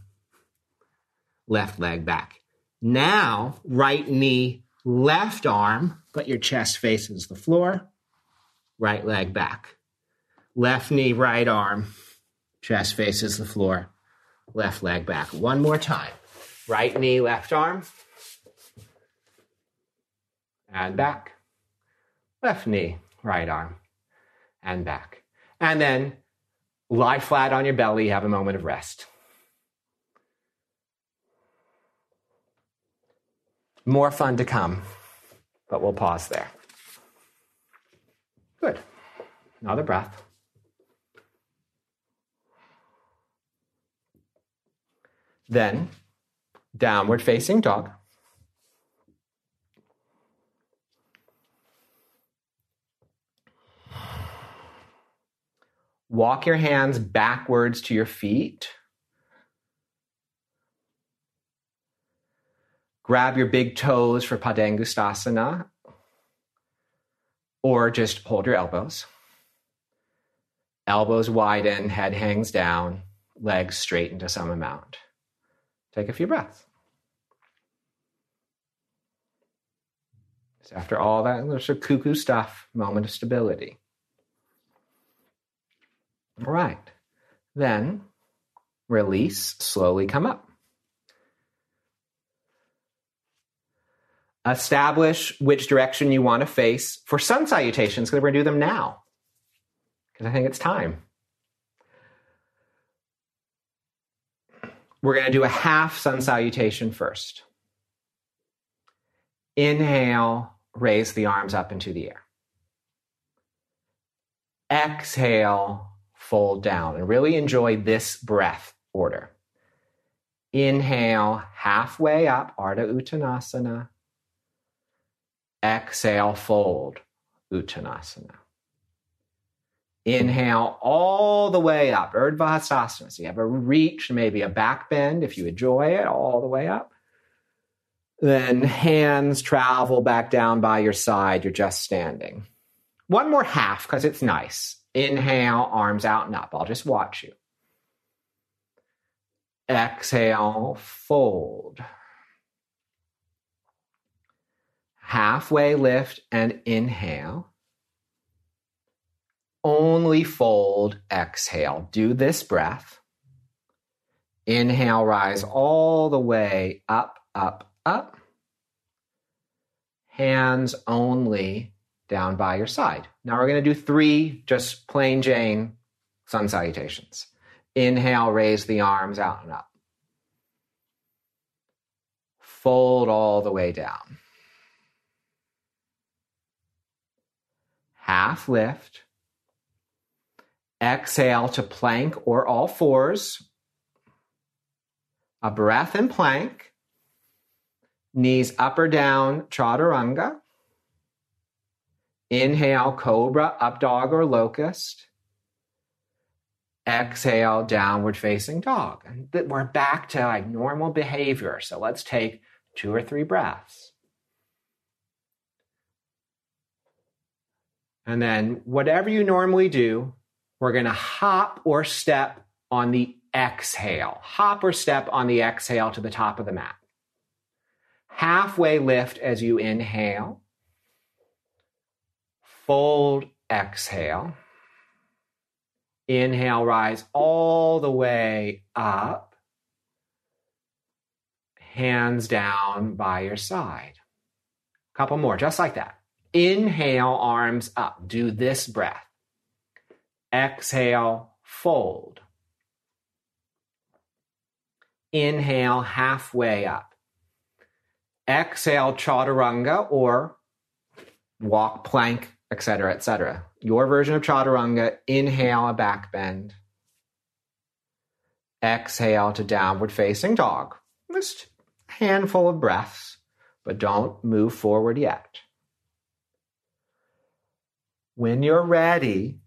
left leg back. Now, right knee, left arm, but your chest faces the floor, right leg back. Left knee, right arm, chest faces the floor, left leg back. One more time. Right knee, left arm, and back. Left knee, right arm, and back. And then lie flat on your belly, have a moment of rest. More fun to come, but we'll pause there. Good. Another breath. Then, downward facing dog. Walk your hands backwards to your feet. Grab your big toes for Padangusthasana, or just hold your elbows. Elbows widen, head hangs down, legs straighten to some amount. Take a few breaths. So after all that, a cuckoo stuff, moment of stability. Right. Then release, slowly come up. Establish which direction you want to face for sun salutations, because we're going to do them now, because I think it's time. We're going to do a half sun salutation first. Inhale, raise the arms up into the air. Exhale, fold down and really enjoy this breath order. Inhale halfway up, Ardha Uttanasana. Exhale, fold, Uttanasana. Inhale all the way up, Urdhva Hastasana. So you have a reach, maybe a back bend if you enjoy it, all the way up. Then hands travel back down by your side. You're just standing. One more half because it's nice. Inhale, arms out and up. I'll just watch you. Exhale, fold. Halfway lift and inhale. Only fold, exhale. Do this breath. Inhale, rise all the way up, up, up. Hands only down by your side. Now we're going to do three just plain Jane sun salutations. Inhale, raise the arms out and up. Fold all the way down. Half lift. Exhale to plank or all fours. A breath in plank. Knees up or down, chaturanga. Inhale, cobra, up dog or locust. Exhale, downward facing dog. And we're back to like normal behavior. So let's take two or three breaths. And then, whatever you normally do, we're going to hop or step on the exhale. Hop or step on the exhale to the top of the mat. Halfway lift as you inhale. Fold, exhale. Inhale, rise all the way up. Hands down by your side. A Couple more, just like that. Inhale, arms up. Do this breath. Exhale, fold. Inhale, halfway up. Exhale, chaturanga or walk, plank, etc., etc. Your version of chaturanga, inhale a back bend. Exhale to downward facing dog. Just a handful of breaths, but don't move forward yet. When you're ready,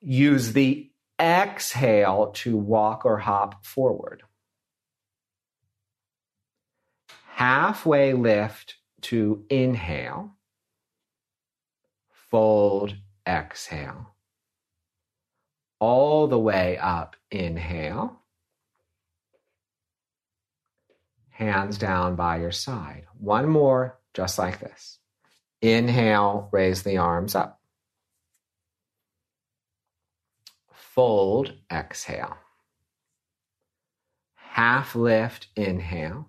use the exhale to walk or hop forward. Halfway lift to inhale, fold, exhale. All the way up, inhale. Hands down by your side. One more, just like this. Inhale, raise the arms up. fold, exhale. Half lift, inhale.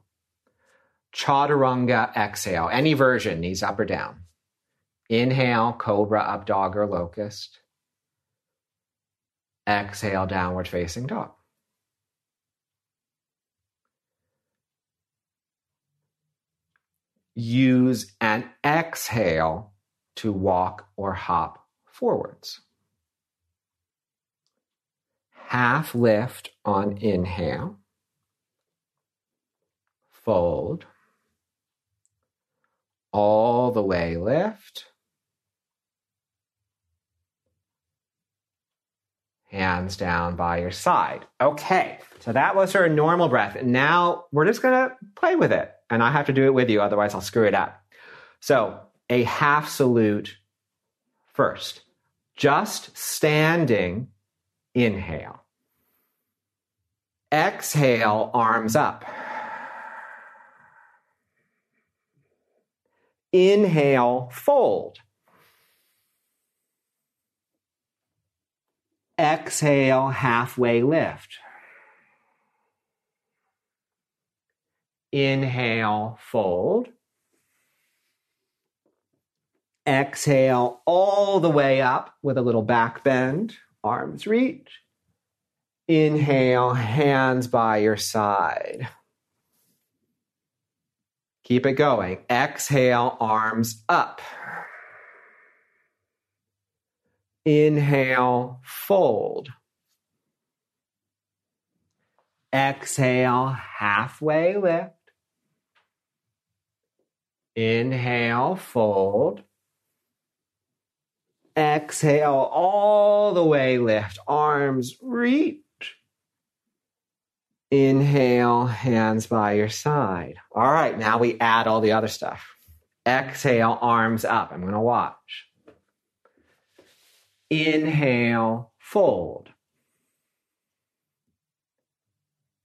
Chaturanga, exhale. Any version, knees up or down. Inhale, cobra, up dog or locust. Exhale, downward facing dog. Use an exhale to walk or hop forwards half lift on inhale, fold, all the way lift, hands down by your side. Okay, so that was her normal breath. And now we're just gonna play with it. And I have to do it with you, otherwise I'll screw it up. So a half salute first. Just standing, inhale. Exhale, arms up. Inhale, fold. Exhale, halfway lift. Inhale, fold. Exhale all the way up with a little back bend, arms reach. Inhale, hands by your side. Keep it going. Exhale, arms up. Inhale, fold. Exhale, halfway lift. Inhale, fold. Exhale all the way, lift. Arms reach. Inhale, hands by your side. All right, now we add all the other stuff. Exhale, arms up. I'm going to watch. Inhale, fold.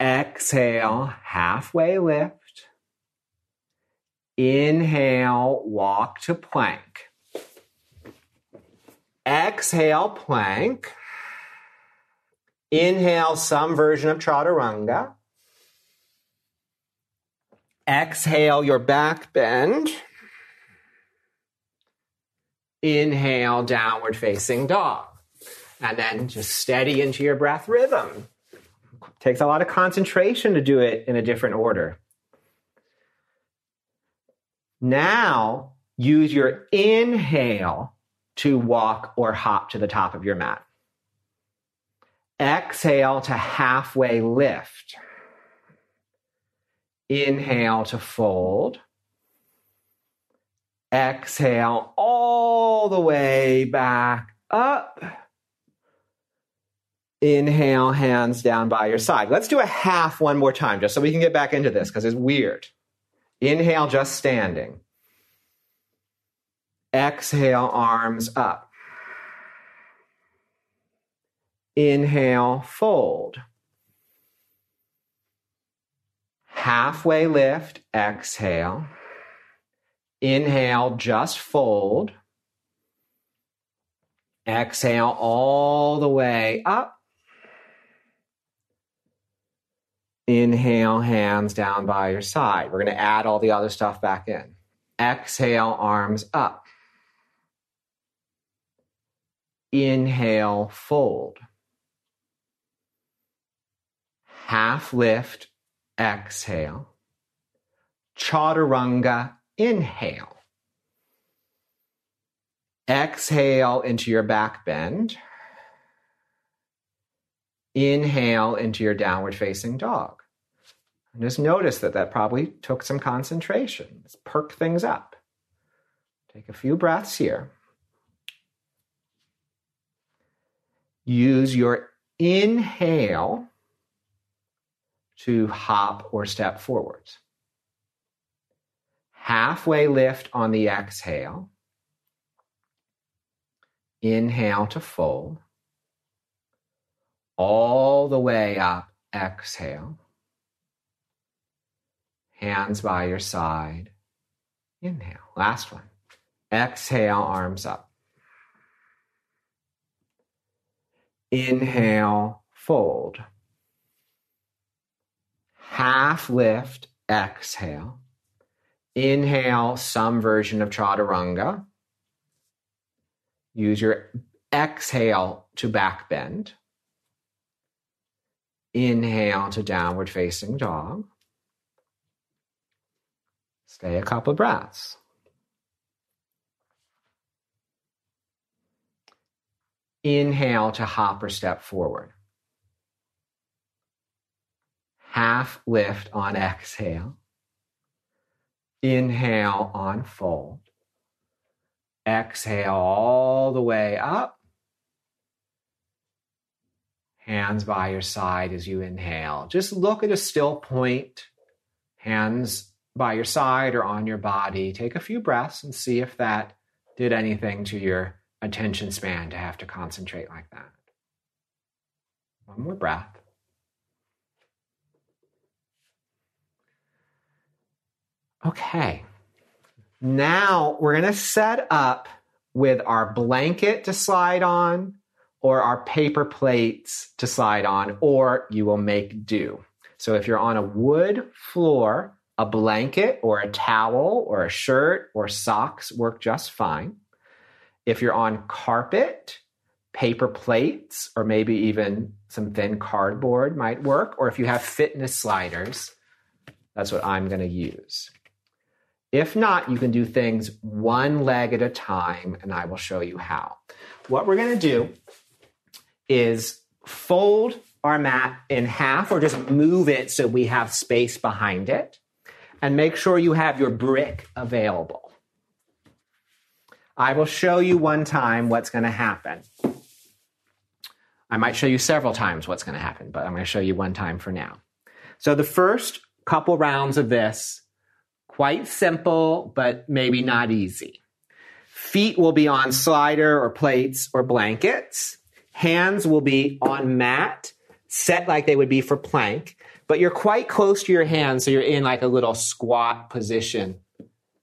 Exhale, halfway lift. Inhale, walk to plank. Exhale, plank. Inhale, some version of chaturanga. Exhale, your back bend. Inhale, downward facing dog. And then just steady into your breath rhythm. Takes a lot of concentration to do it in a different order. Now, use your inhale to walk or hop to the top of your mat. Exhale to halfway lift. Inhale to fold. Exhale all the way back up. Inhale, hands down by your side. Let's do a half one more time just so we can get back into this because it's weird. Inhale, just standing. Exhale, arms up. Inhale, fold. Halfway lift, exhale. Inhale, just fold. Exhale all the way up. Inhale, hands down by your side. We're going to add all the other stuff back in. Exhale, arms up. Inhale, fold. Half lift, exhale. Chaturanga, inhale. Exhale into your back bend. Inhale into your downward facing dog. And just notice that that probably took some concentration. Let's perk things up. Take a few breaths here. Use your inhale to hop or step forwards. Halfway lift on the exhale. Inhale to fold. All the way up, exhale. Hands by your side. Inhale. Last one. Exhale, arms up. Inhale, fold. Half lift, exhale. Inhale, some version of chaturanga. Use your exhale to back bend. Inhale to downward facing dog. Stay a couple breaths. Inhale to hop or step forward. Half lift on exhale. Inhale unfold. Exhale all the way up. Hands by your side as you inhale. Just look at a still point. Hands by your side or on your body. Take a few breaths and see if that did anything to your attention span to have to concentrate like that. One more breath. Okay. Now we're going to set up with our blanket to slide on or our paper plates to slide on, or you will make do. So if you're on a wood floor, a blanket or a towel or a shirt or socks work just fine. If you're on carpet, paper plates, or maybe even some thin cardboard might work. Or if you have fitness sliders, that's what I'm going to use. If not, you can do things one leg at a time, and I will show you how. What we're going to do is fold our mat in half or just move it so we have space behind it. And make sure you have your brick available. I will show you one time what's going to happen. I might show you several times what's going to happen, but I'm going to show you one time for now. So the first couple rounds of this, quite simple, but maybe not easy. Feet will be on slider or plates or blankets. Hands will be on mat, set like they would be for plank, but you're quite close to your hands, so you're in like a little squat position,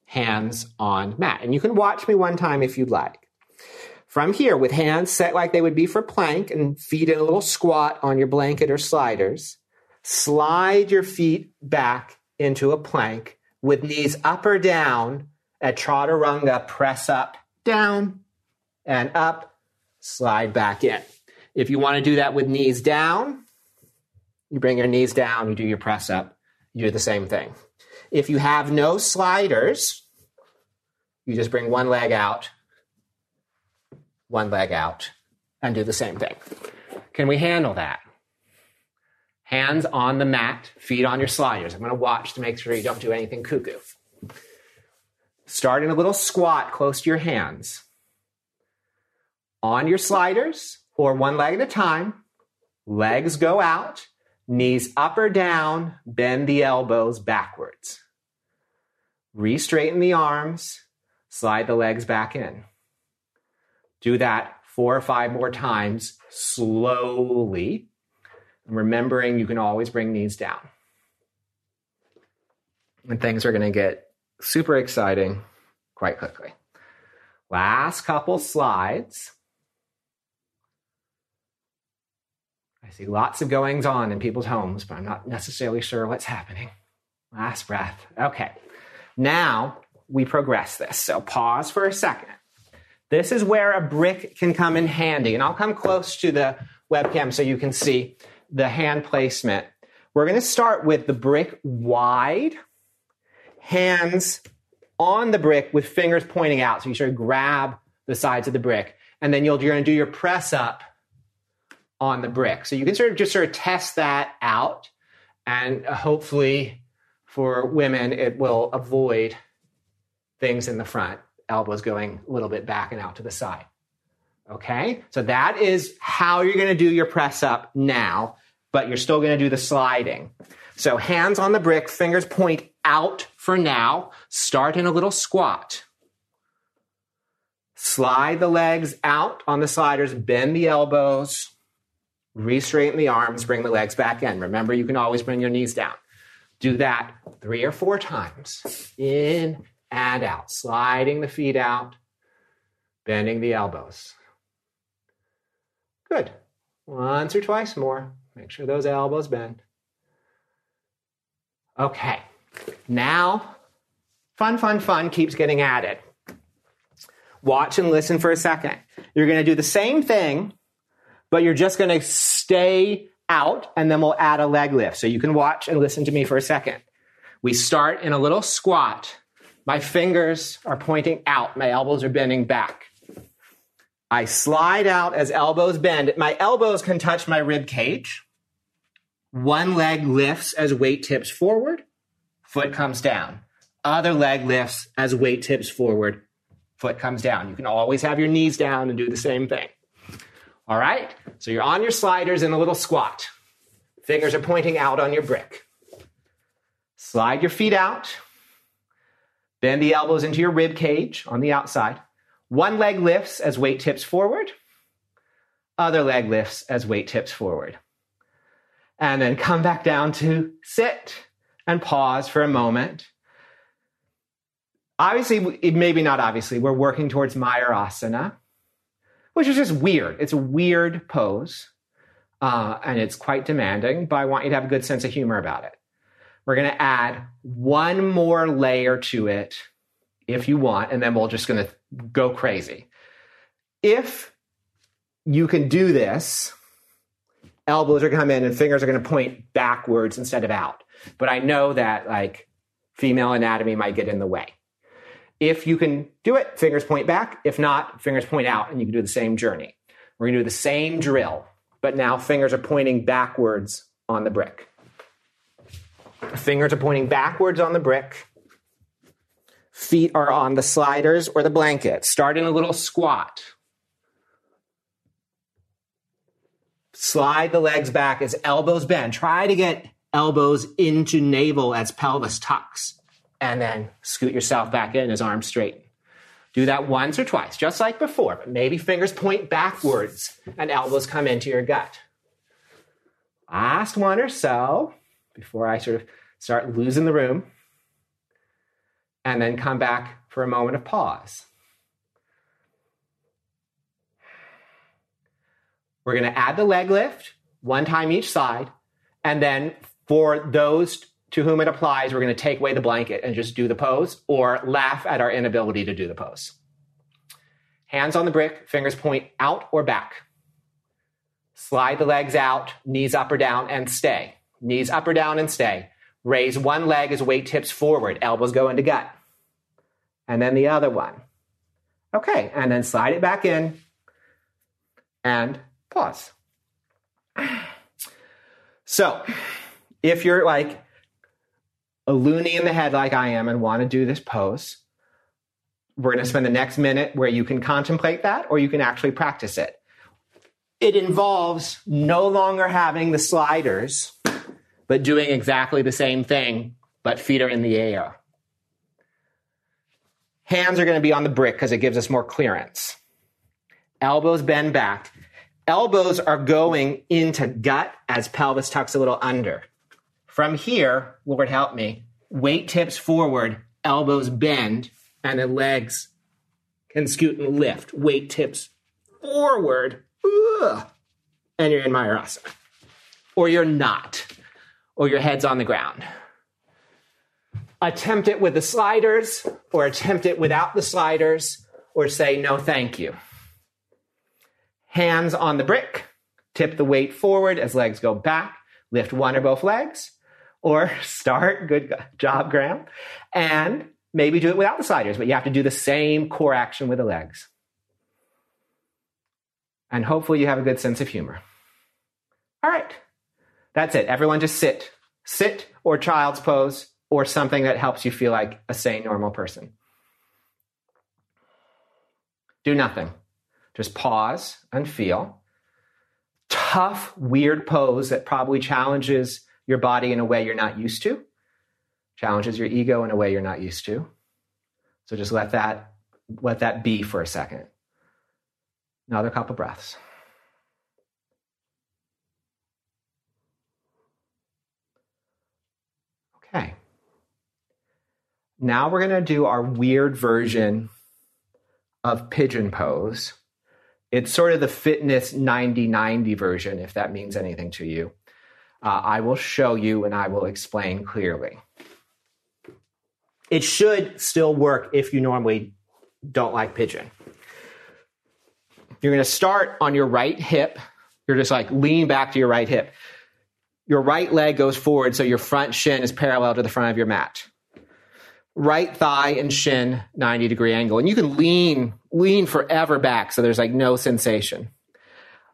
hands on mat. And you can watch me one time if you'd like. From here, with hands set like they would be for plank and feet in a little squat on your blanket or sliders, slide your feet back into a plank with knees up or down at chaturanga, press up, down, and up, slide back in. If you want to do that with knees down, you bring your knees down, you do your press up, you do the same thing. If you have no sliders, you just bring one leg out, one leg out, and do the same thing. Can we handle that? Hands on the mat, feet on your sliders. I'm going to watch to make sure you don't do anything cuckoo. Start in a little squat close to your hands. On your sliders, or one leg at a time, legs go out, knees up or down, bend the elbows backwards. Re straighten the arms, slide the legs back in. Do that four or five more times slowly. Remembering you can always bring knees down. And things are going to get super exciting quite quickly. Last couple slides. I see lots of goings on in people's homes, but I'm not necessarily sure what's happening. Last breath. Okay. Now we progress this. So pause for a second. This is where a brick can come in handy. And I'll come close to the webcam so you can see the hand placement. We're going to start with the brick wide, hands on the brick with fingers pointing out. So you sort of grab the sides of the brick. And then you'll, you're going to do your press up on the brick. So you can sort of just sort of test that out. And hopefully for women, it will avoid things in the front elbows going a little bit back and out to the side. Okay, so that is how you're going to do your press up now, but you're still going to do the sliding. So hands on the brick, fingers point out for now. Start in a little squat. Slide the legs out on the sliders, bend the elbows, re-straighten the arms, bring the legs back in. Remember, you can always bring your knees down. Do that three or four times. In and out, sliding the feet out, bending the elbows. Good. Once or twice more. Make sure those elbows bend. Okay. Now, fun, fun, fun keeps getting added. Watch and listen for a second. You're going to do the same thing, but you're just going to stay out and then we'll add a leg lift. So you can watch and listen to me for a second. We start in a little squat my fingers are pointing out. My elbows are bending back. I slide out as elbows bend. My elbows can touch my rib cage. One leg lifts as weight tips forward, foot comes down. Other leg lifts as weight tips forward, foot comes down. You can always have your knees down and do the same thing. All right? So you're on your sliders in a little squat. Fingers are pointing out on your brick. Slide your feet out. Bend the elbows into your rib cage on the outside. One leg lifts as weight tips forward. Other leg lifts as weight tips forward. And then come back down to sit and pause for a moment. Obviously, maybe not obviously, we're working towards Mayurasana, which is just weird. It's a weird pose, uh, and it's quite demanding, but I want you to have a good sense of humor about it. We're going to add one more layer to it if you want, and then we're just going to go crazy. If you can do this, elbows are going to come in and fingers are going to point backwards instead of out. But I know that like female anatomy might get in the way. If you can do it, fingers point back. If not, fingers point out and you can do the same journey. We're going to do the same drill, but now fingers are pointing backwards on the brick. Fingers are pointing backwards on the brick. Feet are on the sliders or the blanket. Start in a little squat. Slide the legs back as elbows bend. Try to get elbows into navel as pelvis tucks. And then scoot yourself back in as arms straighten. Do that once or twice, just like before, but maybe fingers point backwards and elbows come into your gut. Last one or so before I sort of start losing the room. And then come back for a moment of pause. We're going to add the leg lift one time each side. And then for those to whom it applies, we're going to take away the blanket and just do the pose or laugh at our inability to do the pose. Hands on the brick, fingers point out or back. Slide the legs out, knees up or down, and stay. Knees up or down and stay. Raise one leg as weight tips forward, elbows go into gut. And then the other one. Okay, and then slide it back in and pause. So, if you're like a loony in the head like I am and want to do this pose, we're going to spend the next minute where you can contemplate that or you can actually practice it. It involves no longer having the sliders, but doing exactly the same thing, but feet are in the air. Hands are going to be on the brick because it gives us more clearance. Elbows bend back. Elbows are going into gut as pelvis tucks a little under. From here, Lord help me, weight tips forward, elbows bend, and the legs can scoot and lift. Weight tips forward, ugh, and you're in Mayurasana. Or you're not, or your head's on the ground. Attempt it with the sliders, or attempt it without the sliders, or say no thank you. Hands on the brick, tip the weight forward as legs go back, lift one or both legs, or <laughs> start, good job, Graham, and maybe do it without the sliders, but you have to do the same core action with the legs. And hopefully you have a good sense of humor. All right, that's it. Everyone just sit. Sit or child's pose or something that helps you feel like a sane, normal person. Do nothing. Just pause and feel. Tough, weird pose that probably challenges your body in a way you're not used to, challenges your ego in a way you're not used to. So just let that let that be for a second. Another couple breaths. Okay. Now we're going to do our weird version of pigeon pose. It's sort of the fitness 90 90 version, if that means anything to you uh, I will show you and I will explain clearly. It should still work if you normally don't like pigeon. You're going to start on your right hip. You're just like lean back to your right hip. Your right leg goes forward, so your front shin is parallel to the front of your mat. Right thigh and shin, 90 degree angle. And you can lean, lean forever back, so there's like no sensation.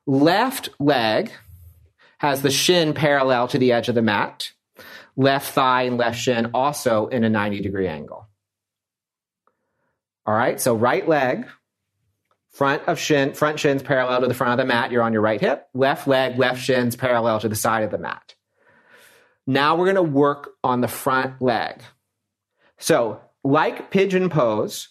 Left leg, has the shin parallel to the edge of the mat, left thigh and left shin also in a 90 degree angle. All right, so right leg, front of shin, front shins parallel to the front of the mat, you're on your right hip, left leg, left shins parallel to the side of the mat. Now we're going to work on the front leg. So, like pigeon pose,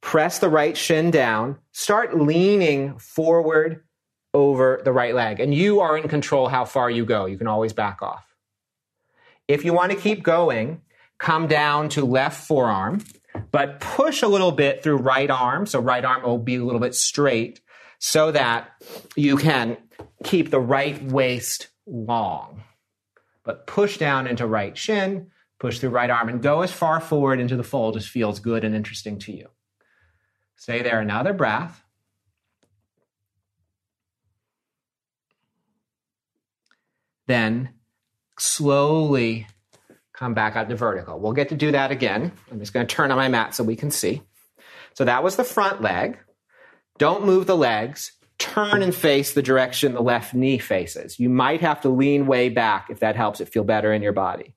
press the right shin down, start leaning forward over the right leg. And you are in control how far you go. You can always back off. If you want to keep going, come down to left forearm, but push a little bit through right arm. So right arm will be a little bit straight so that you can keep the right waist long. But push down into right shin, push through right arm, and go as far forward into the fold as feels good and interesting to you. Stay there another breath. then slowly come back up to vertical. We'll get to do that again. I'm just going to turn on my mat so we can see. So that was the front leg. Don't move the legs. Turn and face the direction the left knee faces. You might have to lean way back if that helps it feel better in your body.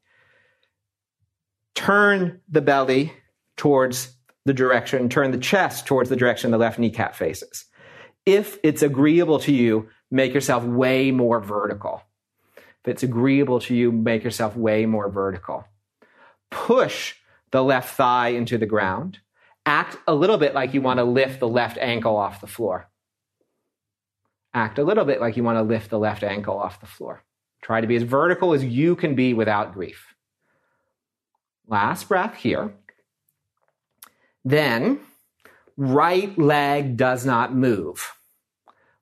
Turn the belly towards the direction, turn the chest towards the direction the left kneecap faces. If it's agreeable to you, make yourself way more vertical. If it's agreeable to you, make yourself way more vertical. Push the left thigh into the ground. Act a little bit like you want to lift the left ankle off the floor. Act a little bit like you want to lift the left ankle off the floor. Try to be as vertical as you can be without grief. Last breath here. Then, right leg does not move.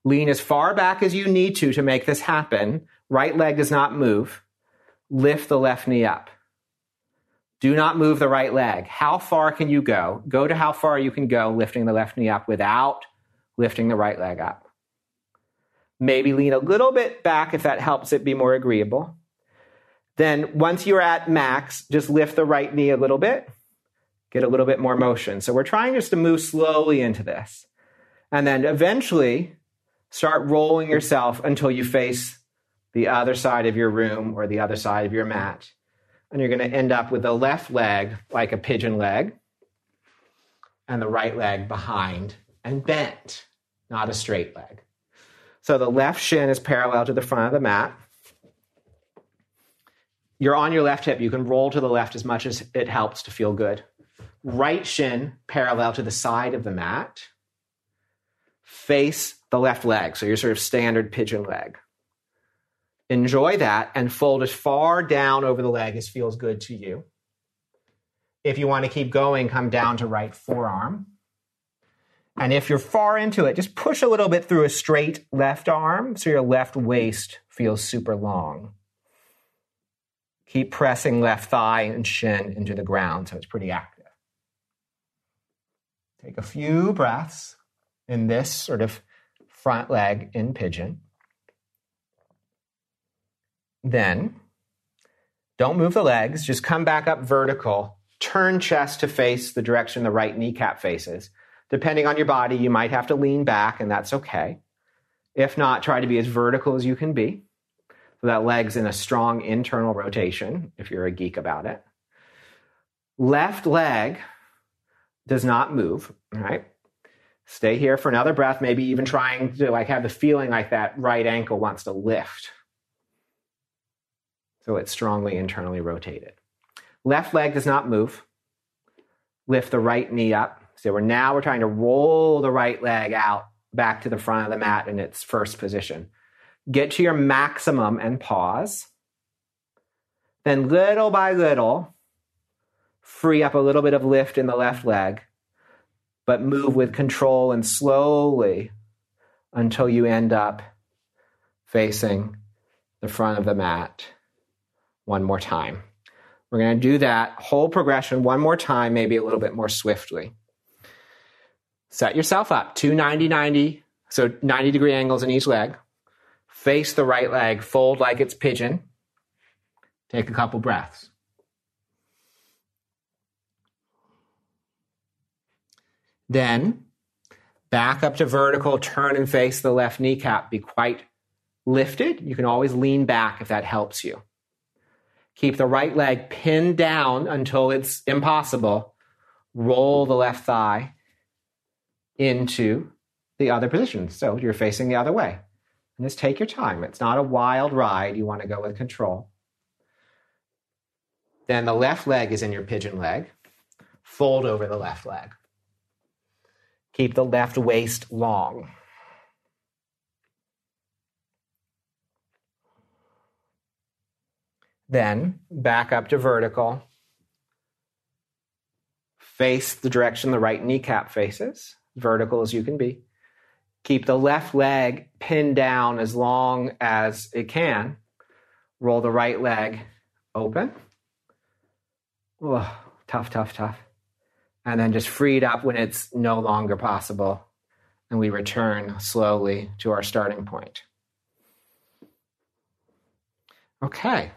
Lean as far back as you need to to make this happen. Right leg does not move. Lift the left knee up. Do not move the right leg. How far can you go? Go to how far you can go lifting the left knee up without lifting the right leg up. Maybe lean a little bit back if that helps it be more agreeable. Then, once you're at max, just lift the right knee a little bit, get a little bit more motion. So, we're trying just to move slowly into this. And then eventually, start rolling yourself until you face the other side of your room or the other side of your mat. And you're going to end up with the left leg like a pigeon leg and the right leg behind and bent, not a straight leg. So the left shin is parallel to the front of the mat. You're on your left hip. You can roll to the left as much as it helps to feel good. Right shin parallel to the side of the mat. Face the left leg. So your sort of standard pigeon leg. Enjoy that and fold as far down over the leg as feels good to you. If you want to keep going, come down to right forearm. And if you're far into it, just push a little bit through a straight left arm so your left waist feels super long. Keep pressing left thigh and shin into the ground so it's pretty active. Take a few breaths in this sort of front leg in pigeon. Then, don't move the legs, just come back up vertical. Turn chest to face the direction the right kneecap faces Depending on your body, you might have to lean back, and that's okay. If not, try to be as vertical as you can be. So that leg's in a strong internal rotation, if you're a geek about it. Left leg does not move, right? Stay here for another breath, maybe even trying to like have the feeling like that right ankle wants to lift. So it's strongly internally rotated. Left leg does not move. Lift the right knee up. So we're now we're trying to roll the right leg out back to the front of the mat in its first position. Get to your maximum and pause. Then little by little, free up a little bit of lift in the left leg, but move with control and slowly until you end up facing the front of the mat one more time. We're going to do that whole progression one more time, maybe a little bit more swiftly set yourself up, two 90 90, so 90 degree angles in each leg. Face the right leg, fold like it's pigeon. Take a couple breaths. Then back up to vertical, turn and face the left kneecap. Be quite lifted. You can always lean back if that helps you. Keep the right leg pinned down until it's impossible. Roll the left thigh into the other position. So you're facing the other way. And just take your time. It's not a wild ride. You want to go with control. Then the left leg is in your pigeon leg. Fold over the left leg. Keep the left waist long. Then back up to vertical. Face the direction the right kneecap faces vertical as you can be. Keep the left leg pinned down as long as it can. Roll the right leg open. Oh, tough, tough, tough. And then just free it up when it's no longer possible. And we return slowly to our starting point. Okay.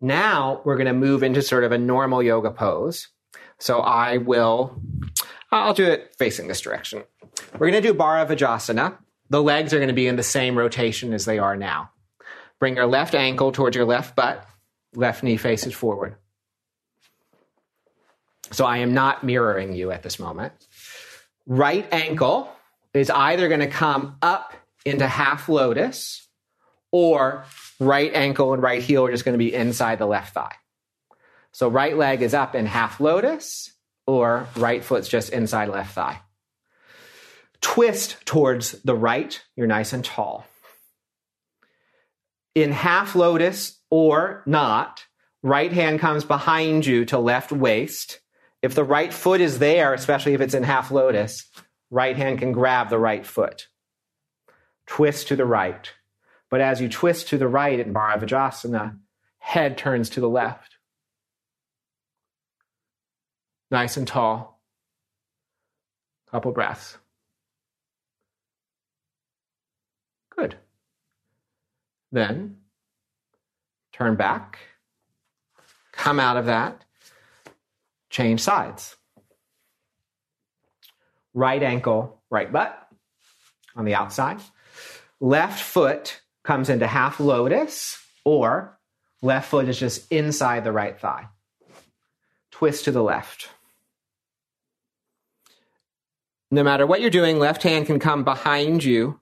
Now we're going to move into sort of a normal yoga pose. So I will I'll do it facing this direction. We're going to do Bharavajasana. The legs are going to be in the same rotation as they are now. Bring your left ankle towards your left butt, left knee faces forward. So I am not mirroring you at this moment. Right ankle is either going to come up into half lotus or right ankle and right heel are just going to be inside the left thigh. So right leg is up in half lotus or right foot's just inside left thigh. Twist towards the right, you're nice and tall. In half lotus or not, right hand comes behind you to left waist. If the right foot is there, especially if it's in half lotus, right hand can grab the right foot. Twist to the right. But as you twist to the right in Bharavajasana, head turns to the left. Nice and tall. Couple breaths. Good. Then turn back, come out of that, change sides. Right ankle, right butt on the outside. Left foot comes into half lotus, or left foot is just inside the right thigh. Twist to the left. No matter what you're doing, left hand can come behind you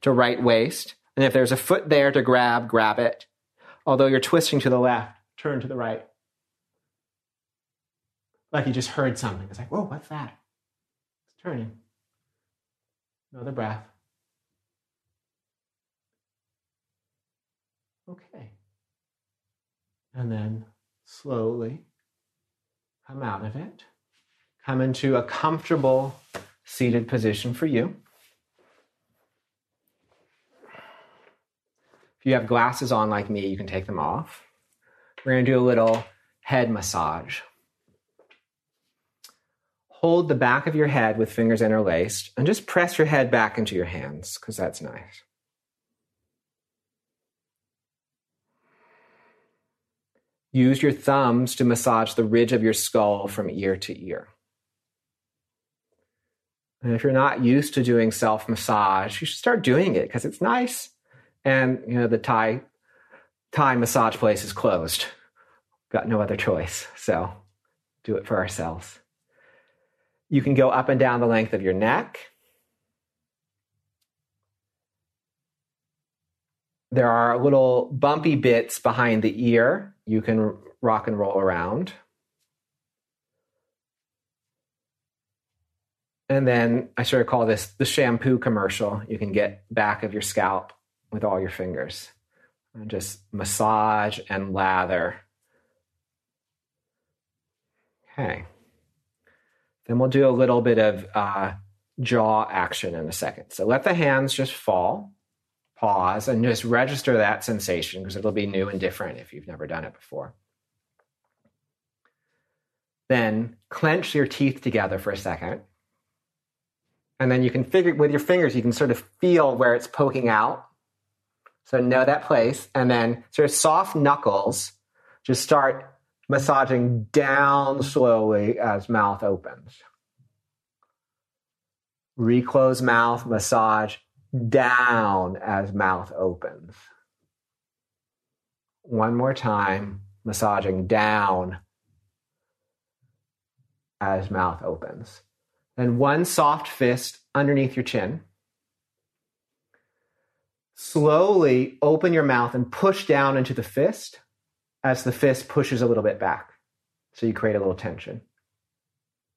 to right waist. And if there's a foot there to grab, grab it. Although you're twisting to the left, turn to the right. Like you just heard something. It's like, whoa, what's that? It's turning. Another breath. Okay. And then slowly come out of it. Come into a comfortable seated position for you. If you have glasses on like me, you can take them off. We're going to do a little head massage. Hold the back of your head with fingers interlaced and just press your head back into your hands because that's nice. Use your thumbs to massage the ridge of your skull from ear to ear. And if you're not used to doing self massage, you should start doing it because it's nice. And you know the Thai Thai massage place is closed. Got no other choice, so do it for ourselves. You can go up and down the length of your neck. There are little bumpy bits behind the ear you can rock and roll around. And then I sort of call this the shampoo commercial. You can get back of your scalp with all your fingers and just massage and lather. Okay. Then we'll do a little bit of uh, jaw action in a second. So let the hands just fall, pause, and just register that sensation because it'll be new and different if you've never done it before. Then clench your teeth together for a second. And then you can figure with your fingers, you can sort of feel where it's poking out. So know that place. And then sort of soft knuckles, just start massaging down slowly as mouth opens. Reclose mouth, massage down as mouth opens. One more time, massaging down as mouth opens. Then one soft fist underneath your chin. Slowly open your mouth and push down into the fist as the fist pushes a little bit back. So you create a little tension.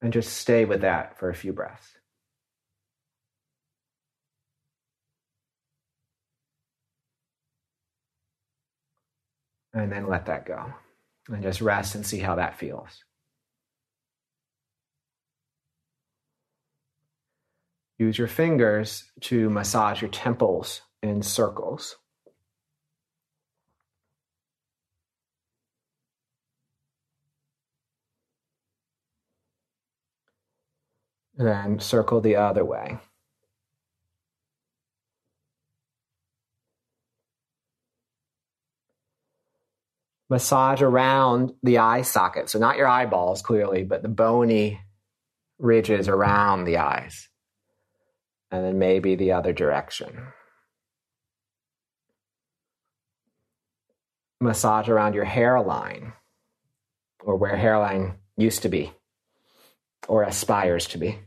And just stay with that for a few breaths. And then let that go. And just rest and see how that feels. Use your fingers to massage your temples in circles. then circle the other way. Massage around the eye socket. So, not your eyeballs clearly, but the bony ridges around the eyes. And then maybe the other direction. Massage around your hairline or where hairline used to be or aspires to be.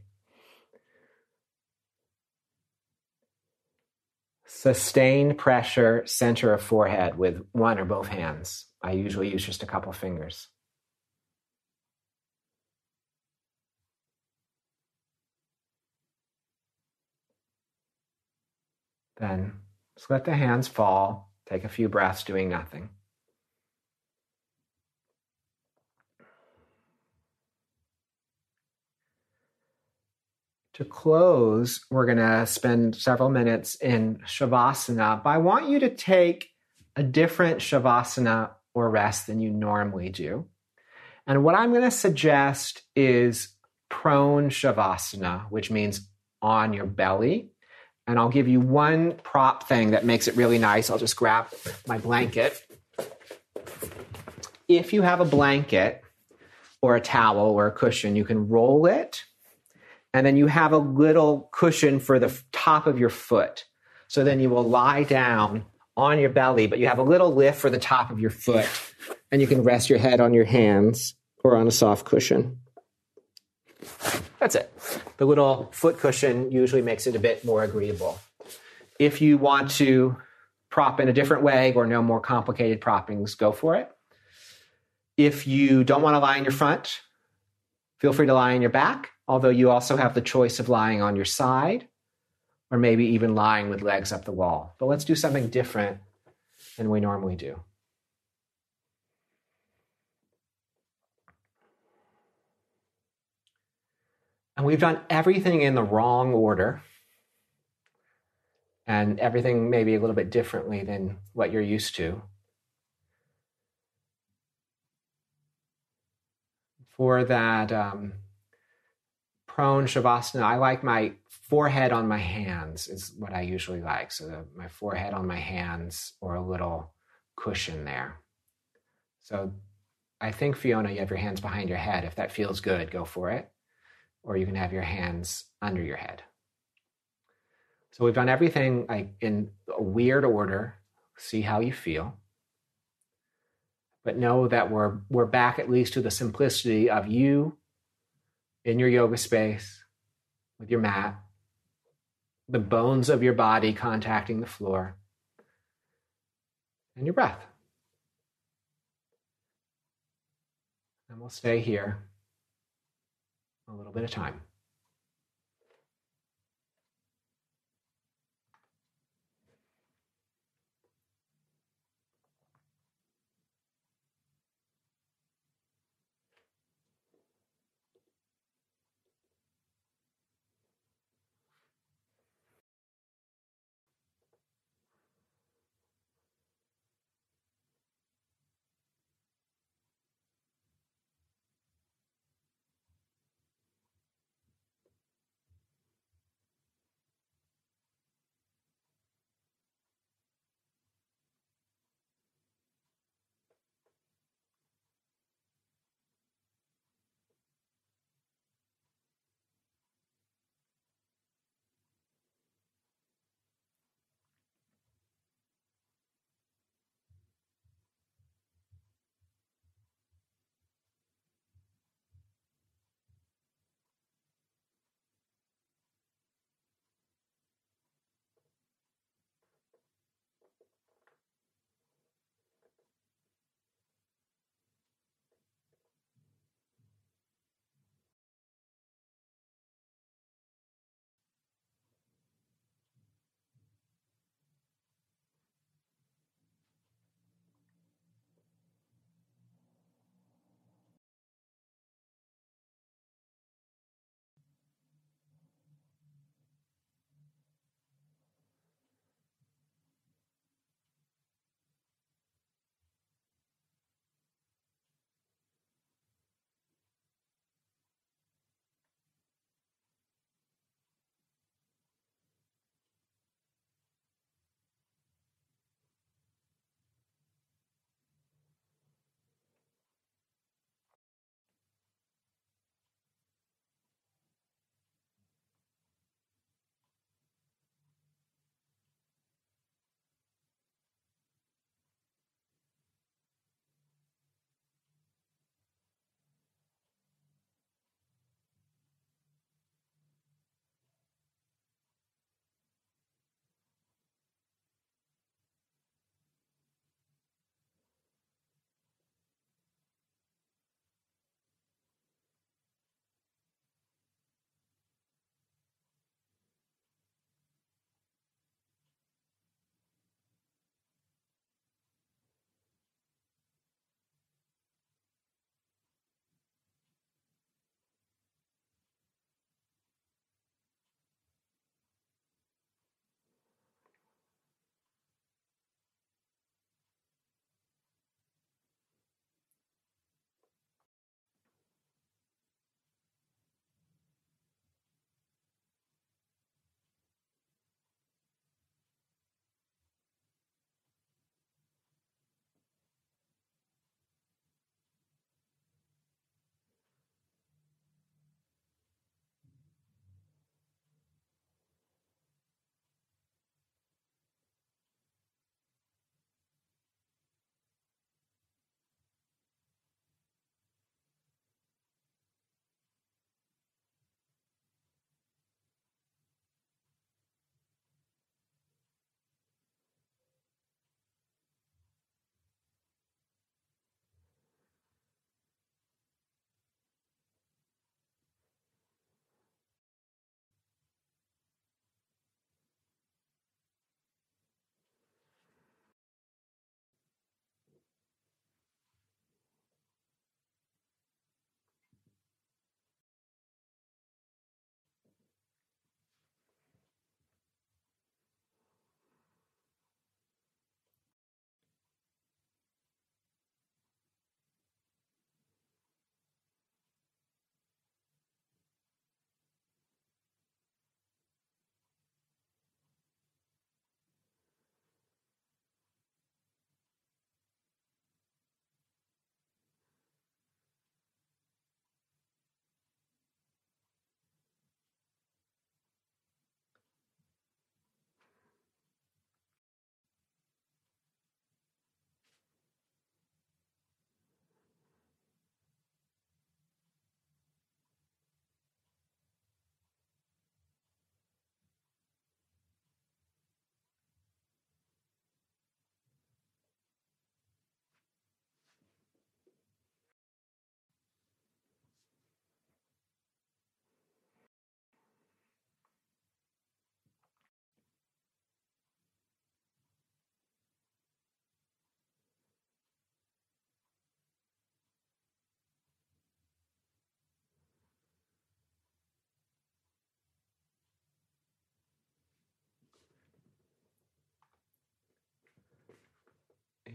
Sustained pressure, center of forehead with one or both hands. I usually use just a couple fingers. Then just let the hands fall. Take a few breaths doing nothing. To close, we're going to spend several minutes in Shavasana, but I want you to take a different Shavasana or rest than you normally do. And what I'm going to suggest is prone Shavasana, which means on your belly. And I'll give you one prop thing that makes it really nice. I'll just grab my blanket. If you have a blanket or a towel or a cushion, you can roll it and then you have a little cushion for the top of your foot. So then you will lie down on your belly, but you have a little lift for the top of your foot, and you can rest your head on your hands or on a soft cushion. That's it. The little foot cushion usually makes it a bit more agreeable. If you want to prop in a different way or no more complicated proppings, go for it. If you don't want to lie in your front, feel free to lie on your back although you also have the choice of lying on your side or maybe even lying with legs up the wall. But let's do something different than we normally do. And we've done everything in the wrong order and everything maybe a little bit differently than what you're used to. For that, um, prone shavasana, I like my forehead on my hands is what I usually like. So the, my forehead on my hands or a little cushion there. So I think Fiona, you have your hands behind your head. If that feels good, go for it. Or you can have your hands under your head. So we've done everything like in a weird order. See how you feel. But know that we're we're back at least to the simplicity of you in your yoga space with your mat, the bones of your body contacting the floor, and your breath. And we'll stay here a little bit of time.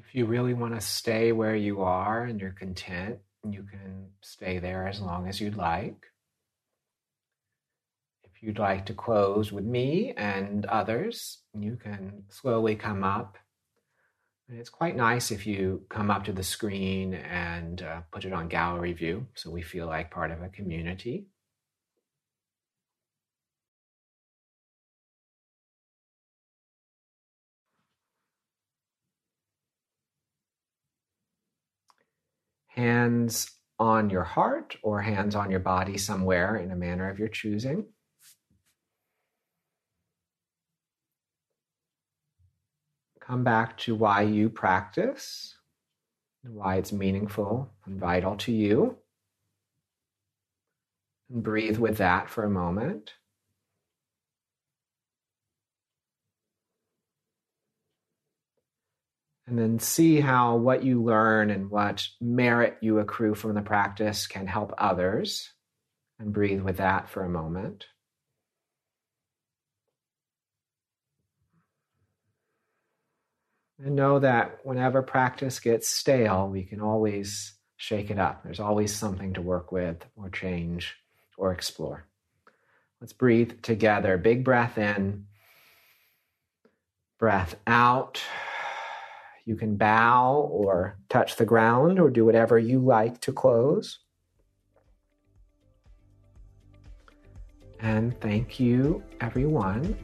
If you really want to stay where you are and you're content, you can stay there as long as you'd like. If you'd like to close with me and others, you can slowly come up. And it's quite nice if you come up to the screen and uh, put it on gallery view so we feel like part of a community. Hands on your heart or hands on your body somewhere in a manner of your choosing. Come back to why you practice, why it's meaningful and vital to you. And breathe with that for a moment. And then see how what you learn and what merit you accrue from the practice can help others. And breathe with that for a moment. And know that whenever practice gets stale, we can always shake it up. There's always something to work with or change or explore. Let's breathe together. Big breath in, breath out. You can bow or touch the ground or do whatever you like to close. And thank you, everyone.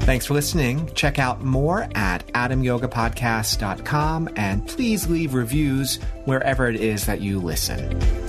Thanks for listening. Check out more at adamyogapodcast.com and please leave reviews wherever it is that you listen.